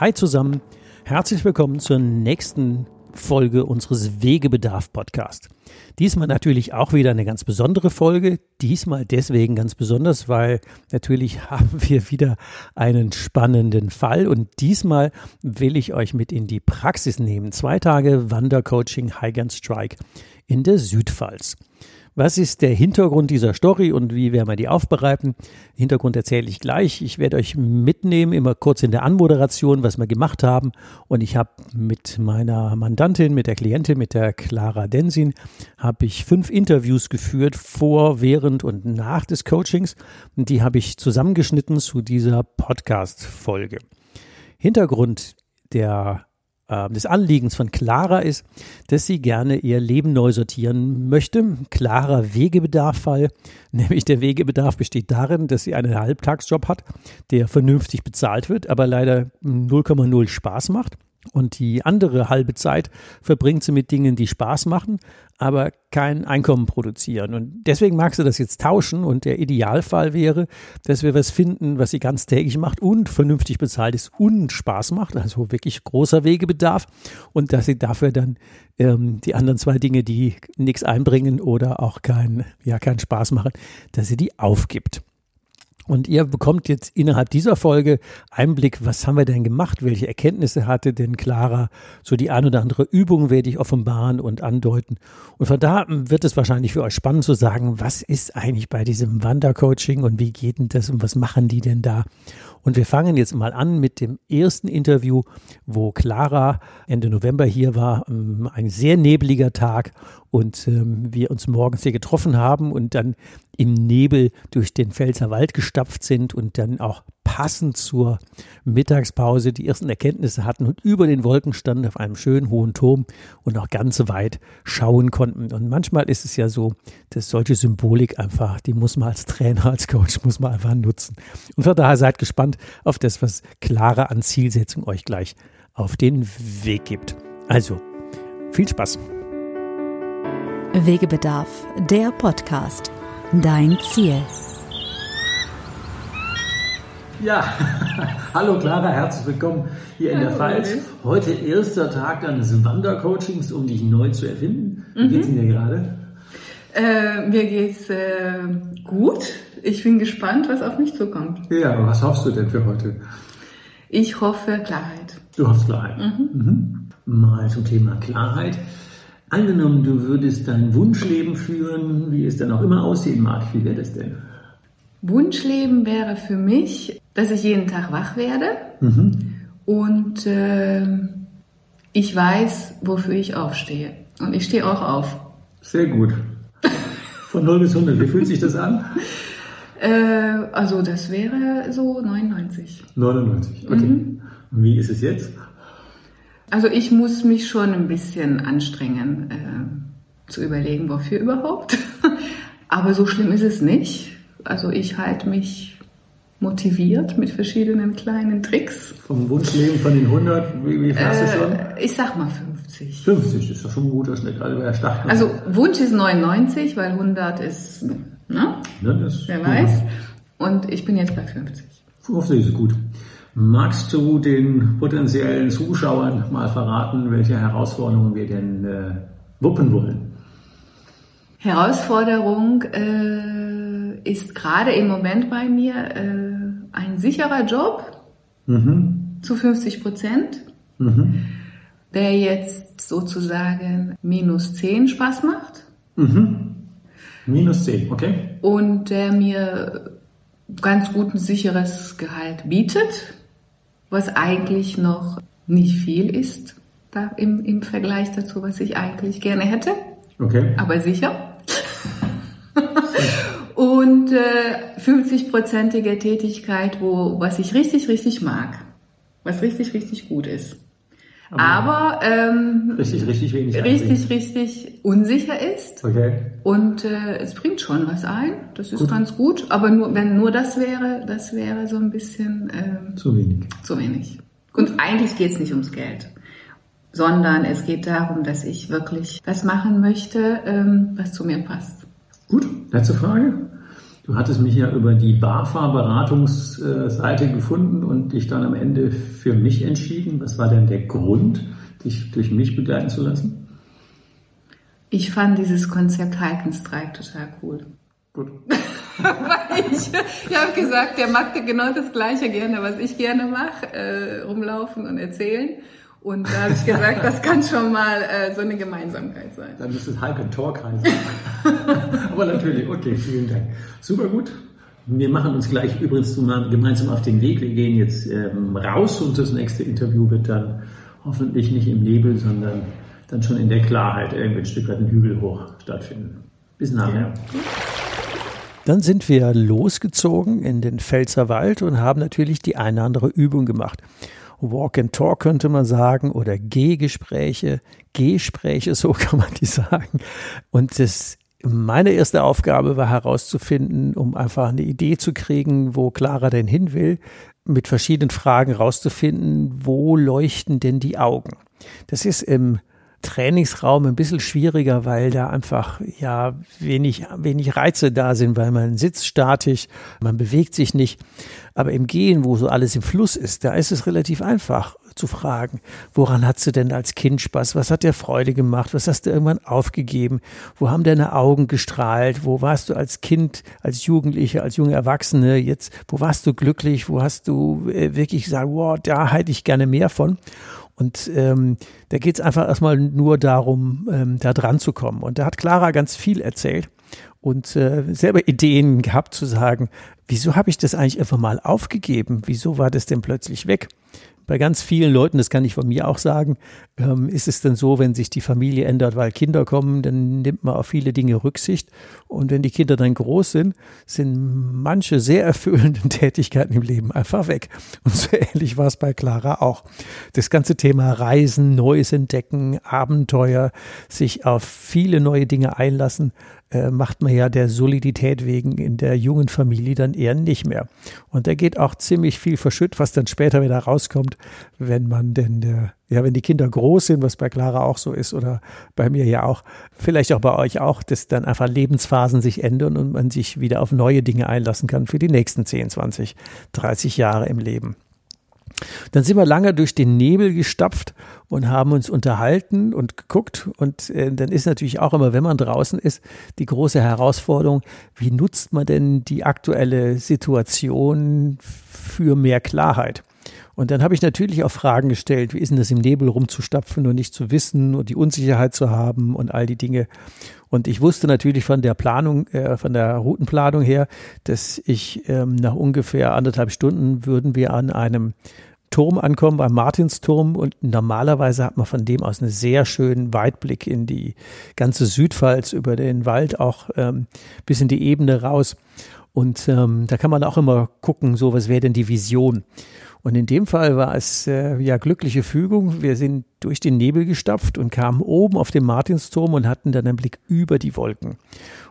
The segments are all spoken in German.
Hi zusammen, herzlich willkommen zur nächsten Folge unseres Wegebedarf Podcast. Diesmal natürlich auch wieder eine ganz besondere Folge. Diesmal deswegen ganz besonders, weil natürlich haben wir wieder einen spannenden Fall und diesmal will ich euch mit in die Praxis nehmen. Zwei Tage Wandercoaching High Strike in der Südpfalz. Was ist der Hintergrund dieser Story und wie werden wir die aufbereiten? Hintergrund erzähle ich gleich. Ich werde euch mitnehmen, immer kurz in der Anmoderation, was wir gemacht haben. Und ich habe mit meiner Mandantin, mit der Klientin, mit der Clara Densin, habe ich fünf Interviews geführt vor, während und nach des Coachings. Und die habe ich zusammengeschnitten zu dieser Podcast-Folge. Hintergrund der äh, des Anliegens von Clara ist, dass sie gerne ihr Leben neu sortieren möchte. Klarer Wegebedarffall, nämlich der Wegebedarf besteht darin, dass sie einen Halbtagsjob hat, der vernünftig bezahlt wird, aber leider 0,0 Spaß macht. Und die andere halbe Zeit verbringt sie mit Dingen, die Spaß machen, aber kein Einkommen produzieren. Und deswegen mag sie das jetzt tauschen. Und der Idealfall wäre, dass wir was finden, was sie ganz täglich macht und vernünftig bezahlt ist und Spaß macht. Also wirklich großer Wegebedarf. Und dass sie dafür dann ähm, die anderen zwei Dinge, die nichts einbringen oder auch keinen ja, keinen Spaß machen, dass sie die aufgibt. Und ihr bekommt jetzt innerhalb dieser Folge Einblick, was haben wir denn gemacht, welche Erkenntnisse hatte denn Clara. So die ein oder andere Übung werde ich offenbaren und andeuten. Und von da wird es wahrscheinlich für euch spannend zu sagen, was ist eigentlich bei diesem Wandercoaching und wie geht denn das und was machen die denn da? Und wir fangen jetzt mal an mit dem ersten Interview, wo Clara Ende November hier war. Ähm, ein sehr nebliger Tag und ähm, wir uns morgens hier getroffen haben und dann im Nebel durch den Pfälzer Wald gestapft sind und dann auch passend zur Mittagspause die ersten Erkenntnisse hatten und über den Wolken standen auf einem schönen hohen Turm und auch ganz weit schauen konnten. Und manchmal ist es ja so, dass solche Symbolik einfach, die muss man als Trainer, als Coach, muss man einfach nutzen. Und von daher seid gespannt auf das, was Clara an Zielsetzung euch gleich auf den Weg gibt. Also, viel Spaß. Wegebedarf, der Podcast. Dein Ziel. Ja, hallo Clara, herzlich willkommen hier in der Pfalz. Heute erster Tag deines Wandercoachings, um dich neu zu erfinden. Wie mhm. geht's Ihnen dir gerade? Äh, mir geht's äh, gut. Ich bin gespannt, was auf mich zukommt. Ja, was hoffst du denn für heute? Ich hoffe Klarheit. Du hoffst Klarheit. Mhm. Mhm. Mal zum Thema Klarheit. Angenommen, du würdest dein Wunschleben führen, wie es dann auch immer aussehen mag, wie wäre das denn? Wunschleben wäre für mich, dass ich jeden Tag wach werde mhm. und äh, ich weiß, wofür ich aufstehe. Und ich stehe auch auf. Sehr gut. Von 0 bis 100, wie fühlt sich das an? Äh, also das wäre so 99. 99, okay. Mhm. Wie ist es jetzt? Also ich muss mich schon ein bisschen anstrengen, äh, zu überlegen, wofür überhaupt. Aber so schlimm ist es nicht. Also ich halte mich motiviert mit verschiedenen kleinen Tricks. Vom Wunschleben von den 100, wie, wie fast äh, schon? Ich sag mal 50. 50 ist doch schon ein guter Schnitt. Also, also Wunsch ist 99, weil 100 ist, ne? ne das Wer weiß. Und ich bin jetzt bei 50. 50 ist gut. Magst du den potenziellen Zuschauern mal verraten, welche Herausforderungen wir denn äh, wuppen wollen? Herausforderung äh, ist gerade im Moment bei mir äh, ein sicherer Job mhm. zu 50 Prozent. Mhm. der jetzt sozusagen minus 10 Spaß macht. Mhm. Minus 10, okay. Und der mir ganz gut ein sicheres Gehalt bietet, was eigentlich noch nicht viel ist da im, im Vergleich dazu, was ich eigentlich gerne hätte. Okay. Aber sicher. Und äh, 50-prozentige Tätigkeit, wo, was ich richtig, richtig mag. Was richtig, richtig gut ist. Aber, ähm, richtig, richtig wenig. Richtig, einsehen. richtig unsicher ist. Okay. Und äh, es bringt schon was ein. Das ist gut. ganz gut. Aber nur, wenn nur das wäre, das wäre so ein bisschen ähm, zu wenig. Zu wenig. Und eigentlich geht es nicht ums Geld, sondern es geht darum, dass ich wirklich was machen möchte, ähm, was zu mir passt. Gut, letzte Frage. Du hattest mich ja über die BAFA-Beratungsseite gefunden und dich dann am Ende für mich entschieden. Was war denn der Grund, dich durch mich begleiten zu lassen? Ich fand dieses Konzept Halkenstreik total cool. Gut. Weil ich, ich habe gesagt, der mag genau das Gleiche gerne, was ich gerne mache, äh, rumlaufen und erzählen. Und da habe ich gesagt, das kann schon mal äh, so eine Gemeinsamkeit sein. Dann ist es Hulk and Talk heißen. Aber natürlich, okay, vielen Dank. Super gut. Wir machen uns gleich übrigens gemeinsam auf den Weg. Wir gehen jetzt ähm, raus und das nächste Interview wird dann hoffentlich nicht im Nebel, sondern dann schon in der Klarheit irgendwie ein Stück weit einen Hügel hoch stattfinden. Bis nachher. Dann sind wir losgezogen in den Pfälzerwald und haben natürlich die eine oder andere Übung gemacht. Walk and Talk könnte man sagen oder Gehgespräche, Gespräche, so kann man die sagen. Und das meine erste Aufgabe war herauszufinden, um einfach eine Idee zu kriegen, wo Clara denn hin will, mit verschiedenen Fragen herauszufinden, wo leuchten denn die Augen. Das ist im Trainingsraum ein bisschen schwieriger, weil da einfach ja wenig, wenig Reize da sind, weil man sitzt statisch, man bewegt sich nicht. Aber im Gehen, wo so alles im Fluss ist, da ist es relativ einfach zu fragen, woran hast du denn als Kind Spaß? Was hat dir Freude gemacht? Was hast du irgendwann aufgegeben? Wo haben deine Augen gestrahlt? Wo warst du als Kind, als Jugendliche, als junge Erwachsene jetzt? Wo warst du glücklich? Wo hast du äh, wirklich gesagt, wow, da hätte ich gerne mehr von? Und ähm, da geht es einfach erstmal nur darum, ähm, da dran zu kommen. Und da hat Clara ganz viel erzählt und äh, selber Ideen gehabt zu sagen, wieso habe ich das eigentlich einfach mal aufgegeben? Wieso war das denn plötzlich weg? bei ganz vielen Leuten, das kann ich von mir auch sagen, ähm, ist es dann so, wenn sich die Familie ändert, weil Kinder kommen, dann nimmt man auf viele Dinge Rücksicht. Und wenn die Kinder dann groß sind, sind manche sehr erfüllenden Tätigkeiten im Leben einfach weg. Und so ähnlich war es bei Clara auch. Das ganze Thema Reisen, Neues entdecken, Abenteuer, sich auf viele neue Dinge einlassen, äh, macht man ja der Solidität wegen in der jungen Familie dann eher nicht mehr. Und da geht auch ziemlich viel verschütt, was dann später wieder rauskommt, wenn man denn, äh, ja, wenn die Kinder groß sind, was bei Clara auch so ist oder bei mir ja auch, vielleicht auch bei euch auch, dass dann einfach Lebensphasen sich ändern und man sich wieder auf neue Dinge einlassen kann für die nächsten 10, 20, 30 Jahre im Leben. Dann sind wir lange durch den Nebel gestapft und haben uns unterhalten und geguckt. Und äh, dann ist natürlich auch immer, wenn man draußen ist, die große Herausforderung, wie nutzt man denn die aktuelle Situation für mehr Klarheit? Und dann habe ich natürlich auch Fragen gestellt, wie ist denn das im Nebel rumzustapfen und nicht zu wissen und die Unsicherheit zu haben und all die Dinge. Und ich wusste natürlich von der Planung, äh, von der Routenplanung her, dass ich ähm, nach ungefähr anderthalb Stunden würden wir an einem Turm ankommen, beim Martinsturm. Und normalerweise hat man von dem aus einen sehr schönen Weitblick in die ganze Südpfalz über den Wald, auch ähm, bis in die Ebene raus. Und ähm, da kann man auch immer gucken, so was wäre denn die Vision. Und in dem Fall war es äh, ja glückliche Fügung. Wir sind durch den Nebel gestapft und kamen oben auf den Martinsturm und hatten dann einen Blick über die Wolken.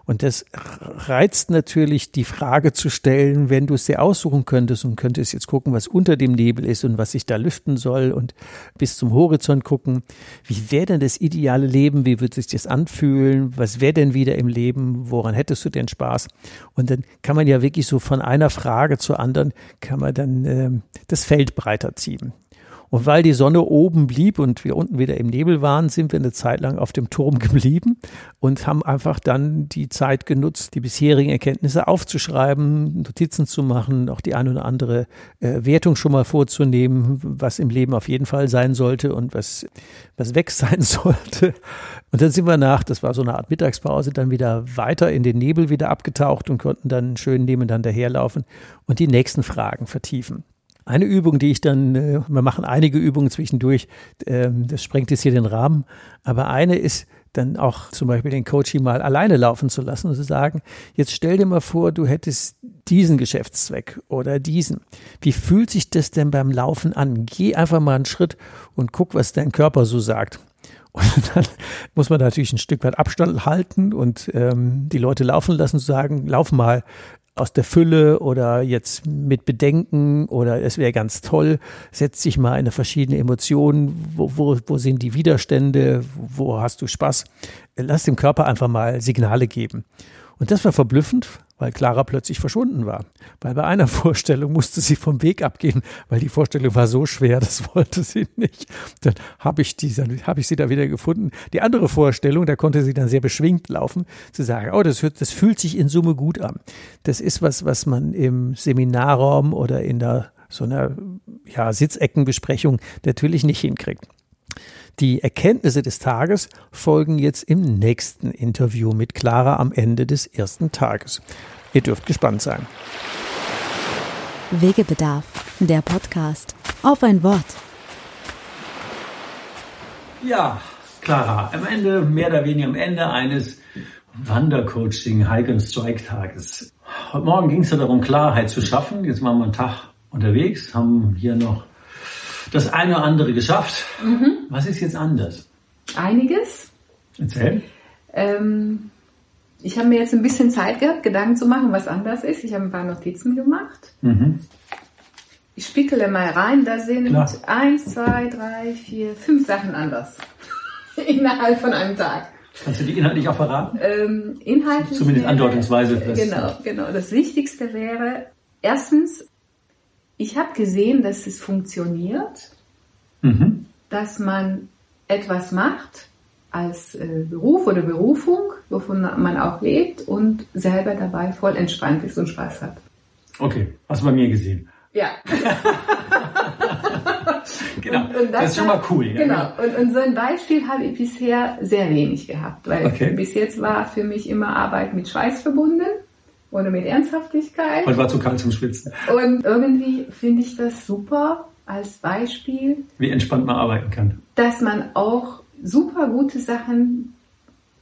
Und das reizt natürlich die Frage zu stellen, wenn du es dir aussuchen könntest und könntest jetzt gucken, was unter dem Nebel ist und was sich da lüften soll und bis zum Horizont gucken. Wie wäre denn das ideale Leben? Wie würde sich das anfühlen? Was wäre denn wieder im Leben? Woran hättest du denn Spaß? Und dann kann man ja wirklich so von einer Frage zur anderen kann man dann äh, das Feld breiter ziehen. Und weil die Sonne oben blieb und wir unten wieder im Nebel waren, sind wir eine Zeit lang auf dem Turm geblieben und haben einfach dann die Zeit genutzt, die bisherigen Erkenntnisse aufzuschreiben, Notizen zu machen, auch die ein oder andere äh, Wertung schon mal vorzunehmen, was im Leben auf jeden Fall sein sollte und was, was weg sein sollte. Und dann sind wir nach, das war so eine Art Mittagspause, dann wieder weiter in den Nebel wieder abgetaucht und konnten dann schön nebeneinander herlaufen und die nächsten Fragen vertiefen. Eine Übung, die ich dann, äh, wir machen einige Übungen zwischendurch, ähm, das sprengt jetzt hier den Rahmen, aber eine ist dann auch zum Beispiel den Coaching mal alleine laufen zu lassen und zu sagen, jetzt stell dir mal vor, du hättest diesen Geschäftszweck oder diesen. Wie fühlt sich das denn beim Laufen an? Geh einfach mal einen Schritt und guck, was dein Körper so sagt. Und dann muss man natürlich ein Stück weit Abstand halten und ähm, die Leute laufen lassen, zu sagen, lauf mal aus der Fülle oder jetzt mit Bedenken oder es wäre ganz toll, setz dich mal in eine verschiedene Emotionen, wo, wo, wo sind die Widerstände, wo hast du Spaß. Lass dem Körper einfach mal Signale geben. Und das war verblüffend, weil Clara plötzlich verschwunden war. Weil bei einer Vorstellung musste sie vom Weg abgehen, weil die Vorstellung war so schwer, das wollte sie nicht. Dann habe ich, die, hab ich sie da wieder gefunden. Die andere Vorstellung, da konnte sie dann sehr beschwingt laufen, zu sagen, oh, das, das fühlt sich in Summe gut an. Das ist was, was man im Seminarraum oder in der so einer ja, Sitzeckenbesprechung natürlich nicht hinkriegt. Die Erkenntnisse des Tages folgen jetzt im nächsten Interview mit Clara am Ende des ersten Tages. Ihr dürft gespannt sein. Wegebedarf, der Podcast. Auf ein Wort. Ja, Clara, am Ende, mehr oder weniger am Ende eines Wandercoaching Hike and Strike Tages. Heute Morgen ging es ja darum, Klarheit zu schaffen. Jetzt waren wir einen Tag unterwegs, haben hier noch das eine oder andere geschafft. Mhm. Was ist jetzt anders? Einiges. Erzähl. Ähm, ich habe mir jetzt ein bisschen Zeit gehabt, Gedanken zu machen, was anders ist. Ich habe ein paar Notizen gemacht. Mhm. Ich spickele mal rein, da sind Klar. eins, zwei, drei, vier, fünf Sachen anders. Innerhalb von einem Tag. Kannst du die inhaltlich auch verraten? Ähm, inhaltlich. Zumindest wäre, andeutungsweise. Genau, genau. Das Wichtigste wäre, erstens, ich habe gesehen, dass es funktioniert, mhm. dass man etwas macht als äh, Beruf oder Berufung, wovon man auch lebt und selber dabei voll entspannt ist und Spaß hat. Okay, hast du bei mir gesehen. Ja. genau, und, und das, das, ist schon mal cool. Ja, genau, und, und, so ein Beispiel habe ich bisher sehr wenig gehabt, weil okay. bis jetzt war für mich immer Arbeit mit Schweiß verbunden oder mit Ernsthaftigkeit. Und war zu kalt zum Schwitzen. Und irgendwie finde ich das super als Beispiel. Wie entspannt man arbeiten kann. Dass man auch super gute Sachen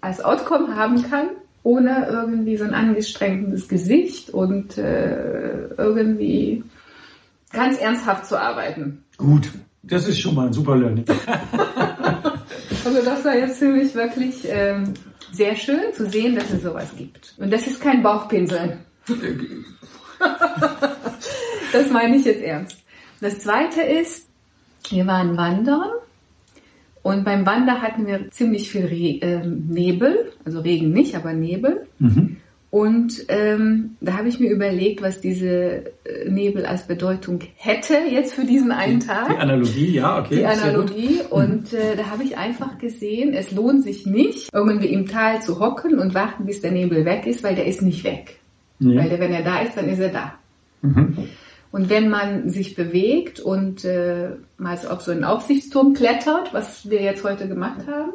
als Outcome haben kann, ohne irgendwie so ein angestrengtes Gesicht und äh, irgendwie ganz ernsthaft zu arbeiten. Gut, das ist schon mal ein super Learning. also das war jetzt für mich wirklich ähm, sehr schön zu sehen, dass es sowas gibt. Und das ist kein Bauchpinsel. das meine ich jetzt ernst. Das zweite ist, wir waren wandern und beim Wandern hatten wir ziemlich viel Re äh, Nebel, also Regen nicht, aber Nebel. Mhm. Und ähm, da habe ich mir überlegt, was diese äh, Nebel als Bedeutung hätte jetzt für diesen einen Tag. Die Analogie, ja, okay. Die Analogie. Und äh, da habe ich einfach gesehen, es lohnt sich nicht, irgendwie im Tal zu hocken und warten, bis der Nebel weg ist, weil der ist nicht weg. Nee. Weil der, wenn er da ist, dann ist er da. Mhm. Und wenn man sich bewegt und äh, mal auf so einen Aufsichtsturm klettert, was wir jetzt heute gemacht haben,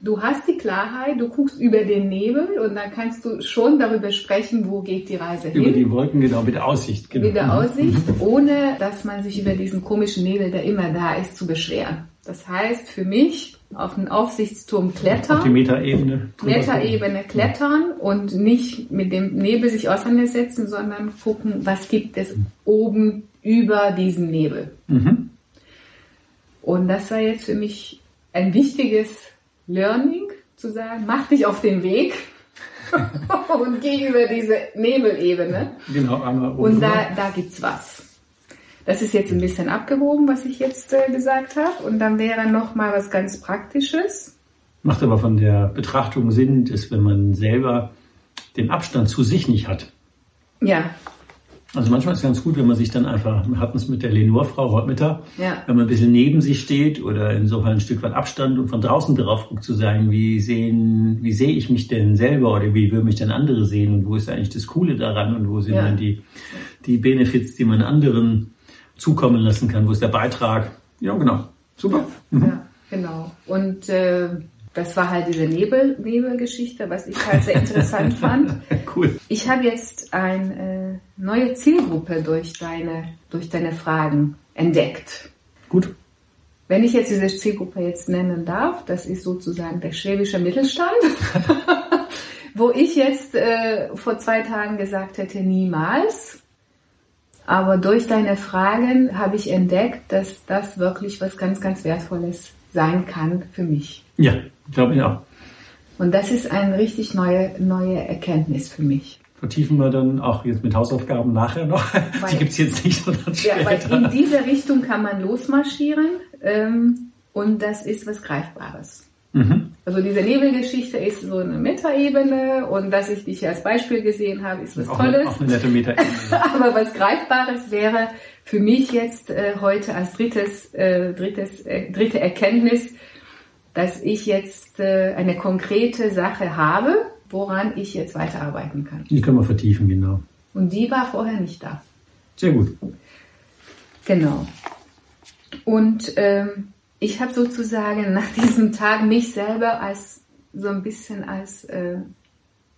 du hast die Klarheit, du guckst über den Nebel und dann kannst du schon darüber sprechen, wo geht die Reise hin. Über die Wolken, genau, mit der Aussicht. Genau. Mit der mhm. Aussicht, mhm. ohne dass man sich über diesen komischen Nebel, der immer da ist, zu beschweren. Das heißt für mich, auf einen Aufsichtsturm klettern. Auf die Metaebene. Metaebene klettern und nicht mit dem Nebel sich auseinandersetzen, sondern gucken, was gibt es oben über diesen Nebel. Mhm. Und das war jetzt für mich ein wichtiges Learning, zu sagen, mach dich auf den Weg und geh über diese Nebelebene. Genau, einmal Und da, da gibt's was. Das ist jetzt ein bisschen abgewogen, was ich jetzt äh, gesagt habe. Und dann wäre noch mal was ganz Praktisches. Macht aber von der Betrachtung Sinn, dass wenn man selber den Abstand zu sich nicht hat. Ja. Also manchmal ist es ganz gut, wenn man sich dann einfach, wir hatten es mit der Lenore-Frau heute Mittag, Ja. wenn man ein bisschen neben sich steht oder insofern ein Stück weit Abstand und von draußen drauf guckt, zu sagen, wie sehen, wie sehe ich mich denn selber oder wie würden mich denn andere sehen und wo ist eigentlich das Coole daran und wo sind Ja. dann die, die Benefits, die man anderen zukommen lassen kann, wo ist der Beitrag? Ja, genau. Super. Ja, genau. Und äh, das war halt diese Nebel, Nebelgeschichte, was ich halt sehr interessant fand. Cool. Ich habe jetzt eine äh, neue Zielgruppe durch deine, durch deine Fragen entdeckt. Gut. Wenn ich jetzt diese Zielgruppe jetzt nennen darf, das ist sozusagen der schwäbische Mittelstand, wo ich jetzt äh, vor zwei Tagen gesagt hätte, niemals. Aber durch deine Fragen habe ich entdeckt, dass das wirklich was ganz, ganz Wertvolles sein kann für mich. Ja, glaube ich auch. Und das ist eine richtig neue, neue Erkenntnis für mich. Vertiefen wir dann auch jetzt mit Hausaufgaben nachher noch. Weil- Die gibt es jetzt nicht, sondern Ja, weil später. in diese Richtung kann man losmarschieren ähm, und das ist was Greifbares. Mhm. Also diese Nebelgeschichte ist so eine Metaebene und dass ich dich als Beispiel gesehen habe, ist was Auch eine, Tolles. auch eine nette. Aber was Greifbares wäre für mich jetzt äh, heute als drittes, äh, drittes, äh, dritte Erkenntnis, dass ich jetzt äh, eine konkrete Sache habe, woran ich jetzt weiterarbeiten kann. Die können wir vertiefen, genau. Und die war vorher nicht da. Sehr gut. Genau. Und ähm, ich habe sozusagen nach diesem Tag mich selber als so ein bisschen als äh,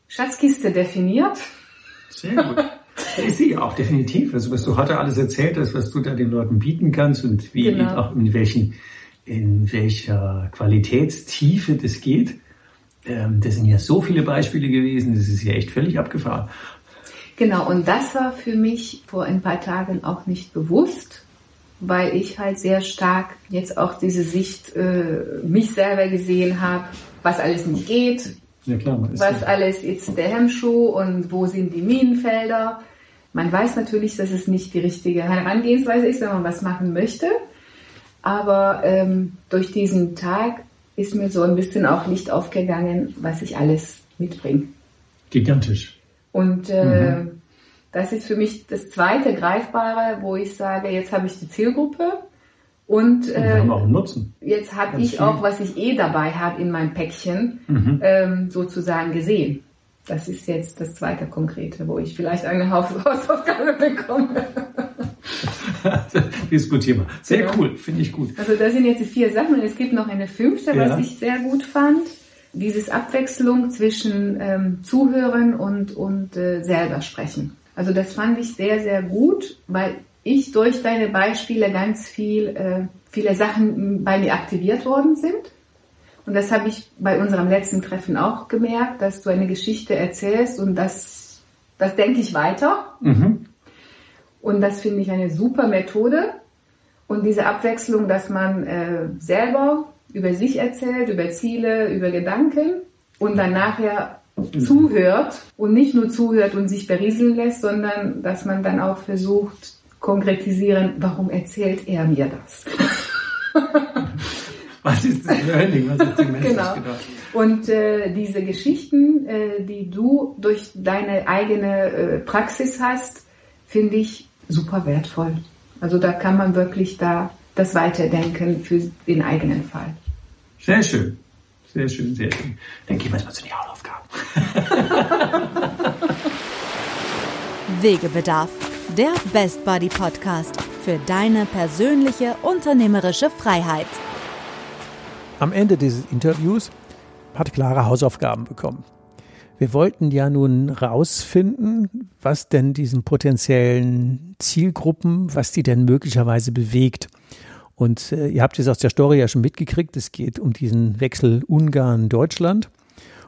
Schatzkiste definiert. Sehr gut. Ja, ist sie auch definitiv. Also was du heute alles erzählt hast, was du da den Leuten bieten kannst und wie Genau. auch in welchen, in welcher Qualitätstiefe das geht. Ähm, das sind ja so viele Beispiele gewesen, das ist ja echt völlig abgefahren. Genau, und das war für mich vor ein paar Tagen auch nicht bewusst, weil ich halt sehr stark jetzt auch diese Sicht äh, mich selber gesehen habe, was alles nicht geht, Ja klar, was ja, alles ist der Hemmschuh und wo sind die Minenfelder. Man weiß natürlich, dass es nicht die richtige Herangehensweise ist, wenn man was machen möchte. Aber ähm, durch diesen Tag ist mir so ein bisschen auch Licht aufgegangen, was ich alles mitbringe. gigantisch. Und äh, das ist für mich das zweite Greifbare, wo ich sage, jetzt habe ich die Zielgruppe und äh, jetzt habe Ganz ich viel. auch, was ich eh dabei habe in meinem Päckchen, Mhm. ähm, sozusagen gesehen. Das ist jetzt das zweite Konkrete, wo ich vielleicht eine Haus- Hausaufgabe bekomme. Diskutieren wir. Sehr Genau. cool, finde ich gut. Also das sind jetzt die vier Sachen und es gibt noch eine fünfte, Ja. was ich sehr gut fand. Dieses Abwechslung zwischen ähm, Zuhören und, und äh, selber sprechen. Also das fand ich sehr, sehr gut, weil ich durch deine Beispiele ganz viel, äh, viele Sachen bei mir aktiviert worden sind. Und das habe ich bei unserem letzten Treffen auch gemerkt, dass du eine Geschichte erzählst und das, das denke ich weiter. Mhm. Und das finde ich eine super Methode. Und diese Abwechslung, dass man äh, selber über sich erzählt, über Ziele, über Gedanken und dann nachher zuhört und nicht nur zuhört und sich berieseln lässt, sondern dass man dann auch versucht, konkretisieren, warum erzählt er mir das? Was ist das Learning? Was ist die Message? Genau. Und äh, diese Geschichten, äh, die du durch deine eigene äh, Praxis hast, finde ich super wertvoll. Also da kann man wirklich da das Weiterdenken für den eigenen Fall. Sehr schön. Sehr schön, sehr schön. Dann gehen wir jetzt mal zu den Hausaufgaben. Wegebedarf, der Best Buddy Podcast für deine persönliche unternehmerische Freiheit. Am Ende dieses Interviews hat Clara Hausaufgaben bekommen. Wir wollten ja nun rausfinden, was denn diesen potenziellen Zielgruppen, was die denn möglicherweise bewegt. Und äh, ihr habt es aus der Story ja schon mitgekriegt, es geht um diesen Wechsel Ungarn-Deutschland.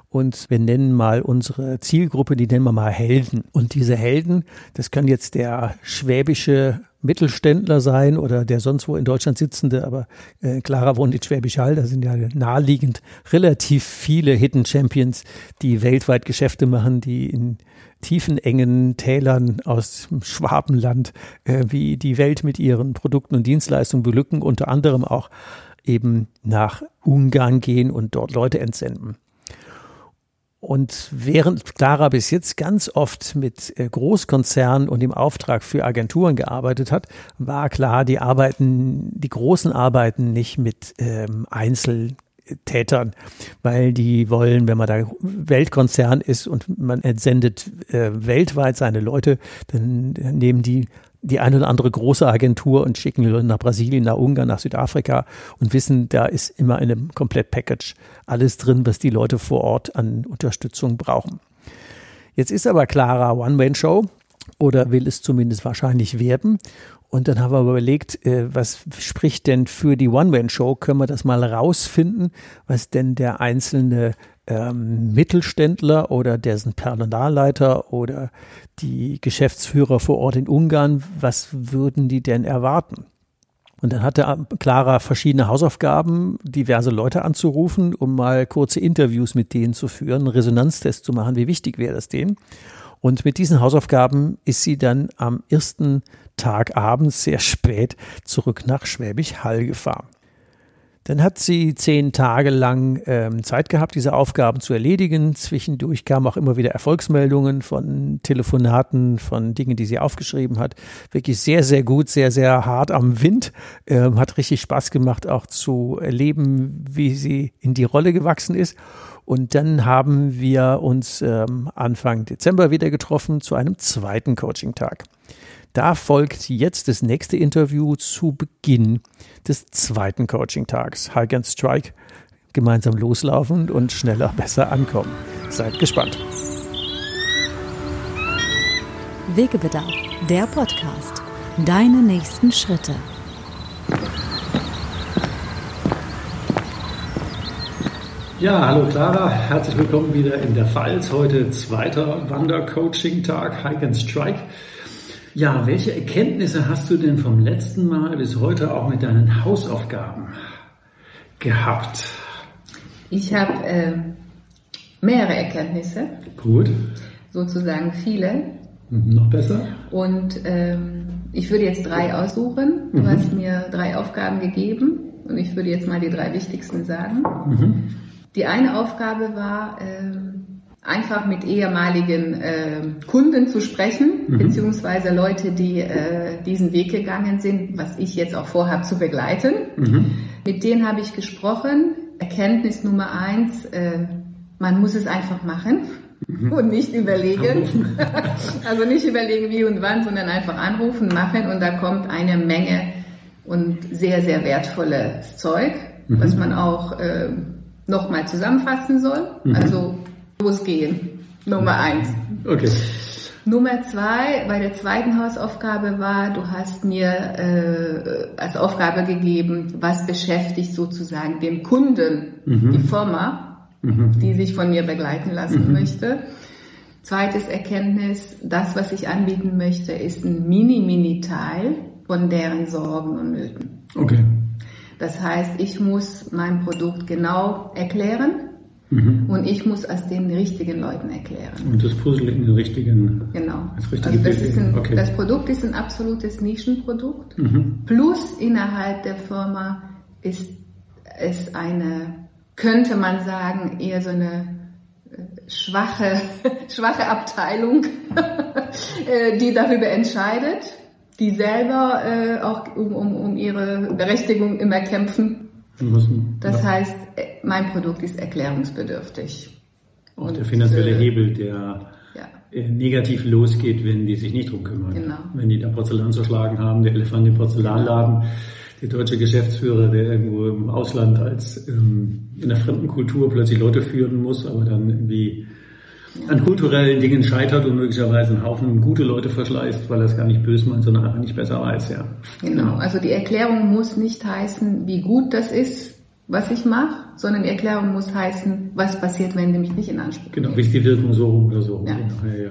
Und wir nennen mal unsere Zielgruppe, die nennen wir mal Helden. Und diese Helden, das kann jetzt der schwäbische Mittelständler sein oder der sonst wo in Deutschland sitzende, aber äh, Clara wohnt in Schwäbisch Hall, da sind ja naheliegend relativ viele Hidden Champions, die weltweit Geschäfte machen, die in tiefen, engen Tälern aus Schwabenland äh, wie die Welt mit ihren Produkten und Dienstleistungen belücken, unter anderem auch eben nach Ungarn gehen und dort Leute entsenden. Und während Clara bis jetzt ganz oft mit äh, Großkonzernen und im Auftrag für Agenturen gearbeitet hat, war klar, die arbeiten, die großen arbeiten nicht mit ähm, Einzeltätern, weil die wollen, wenn man da Weltkonzern ist und man entsendet äh, weltweit seine Leute, dann nehmen die die eine oder andere große Agentur und schicken die Leute nach Brasilien, nach Ungarn, nach Südafrika und wissen, da ist immer in einem Komplett-Package alles drin, was die Leute vor Ort an Unterstützung brauchen. Jetzt ist aber Clara One-Man-Show oder will es zumindest wahrscheinlich werden. Und dann haben wir überlegt, äh, was spricht denn für die One-Man-Show? Können wir das mal rausfinden, was denn der einzelne ähm, Mittelständler oder dessen Personalleiter oder die Geschäftsführer vor Ort in Ungarn, was würden die denn erwarten? Und dann hatte Clara verschiedene Hausaufgaben, diverse Leute anzurufen, um mal kurze Interviews mit denen zu führen, einen Resonanztest zu machen, wie wichtig wäre das denen. Und mit diesen Hausaufgaben ist sie dann am ersten Tag abends sehr spät zurück nach Schwäbisch Hall gefahren. Dann hat sie zehn Tage lang ähm, Zeit gehabt, diese Aufgaben zu erledigen. Zwischendurch kamen auch immer wieder Erfolgsmeldungen von Telefonaten, von Dingen, die sie aufgeschrieben hat. Wirklich sehr, sehr gut, sehr, sehr hart am Wind. Ähm, hat richtig Spaß gemacht, auch zu erleben, wie sie in die Rolle gewachsen ist. Und dann haben wir uns ähm, Anfang Dezember wieder getroffen zu einem zweiten Coaching-Tag. Da folgt jetzt das nächste Interview zu Beginn des zweiten Coaching-Tags. High and Strike, gemeinsam loslaufen und schneller, besser ankommen. Seid gespannt. Wegebedarf, der Podcast. Deine nächsten Schritte. Ja, hallo Clara, herzlich willkommen wieder in der Pfalz. Heute zweiter Wandercoaching-Tag, Hike and Strike. Ja, welche Erkenntnisse hast du denn vom letzten Mal bis heute auch mit deinen Hausaufgaben gehabt? Ich habe äh, mehrere Erkenntnisse. Gut. Sozusagen viele. Mhm, noch besser. Und ähm, ich würde jetzt drei aussuchen. Du mhm. hast mir drei Aufgaben gegeben und ich würde jetzt mal die drei wichtigsten sagen. Mhm. Die eine Aufgabe war, ähm, einfach mit ehemaligen äh, Kunden zu sprechen, mhm. beziehungsweise Leute, die äh, diesen Weg gegangen sind, was ich jetzt auch vorhabe zu begleiten. Mhm. Mit denen habe ich gesprochen. Erkenntnis Nummer eins, äh, man muss es einfach machen mhm. und nicht überlegen. also nicht überlegen, wie und wann, sondern einfach anrufen, machen und da kommt eine Menge und sehr, sehr wertvolles Zeug, mhm. was man auch äh, nochmal zusammenfassen soll. Mhm. Also losgehen. Nummer eins. Okay. Nummer zwei, bei der zweiten Hausaufgabe war, du hast mir äh, als Aufgabe gegeben, was beschäftigt sozusagen den Kunden, mhm. die Firma, mhm. die sich von mir begleiten lassen mhm. möchte. Zweites Erkenntnis, das, was ich anbieten möchte, ist ein mini-mini-Teil von deren Sorgen und Nöten. Okay. Das heißt, ich muss mein Produkt genau erklären, Mhm. Und ich muss es den richtigen Leuten erklären. Und das Puzzle in den richtigen. Genau. Das, richtige also das, ein, okay. das Produkt ist ein absolutes Nischenprodukt. Mhm. Plus innerhalb der Firma ist es eine, könnte man sagen, eher so eine äh, schwache, schwache Abteilung, äh, die darüber entscheidet, die selber äh, auch um, um, um ihre Berechtigung immer kämpfen müssen. Das ja. heißt, mein Produkt ist erklärungsbedürftig. Auch Und der finanzielle äh, Hebel, der ja. Äh, negativ losgeht, wenn die sich nicht drum kümmern. Genau. Wenn die da Porzellan zerschlagen haben, der Elefant im Porzellanladen, der deutsche Geschäftsführer, der irgendwo im Ausland als ähm, in einer fremden Kultur plötzlich Leute führen muss, aber dann irgendwie an kulturellen Dingen scheitert und möglicherweise einen Haufen gute Leute verschleißt, weil er es gar nicht böse meint, sondern einfach nicht besser weiß, ja. Genau, also die Erklärung muss nicht heißen, wie gut das ist, was ich mache, sondern die Erklärung muss heißen, was passiert, wenn du mich nicht in Anspruch Genau, wie ist die Wirkung so oder so. Ja. Genau, ja, ja.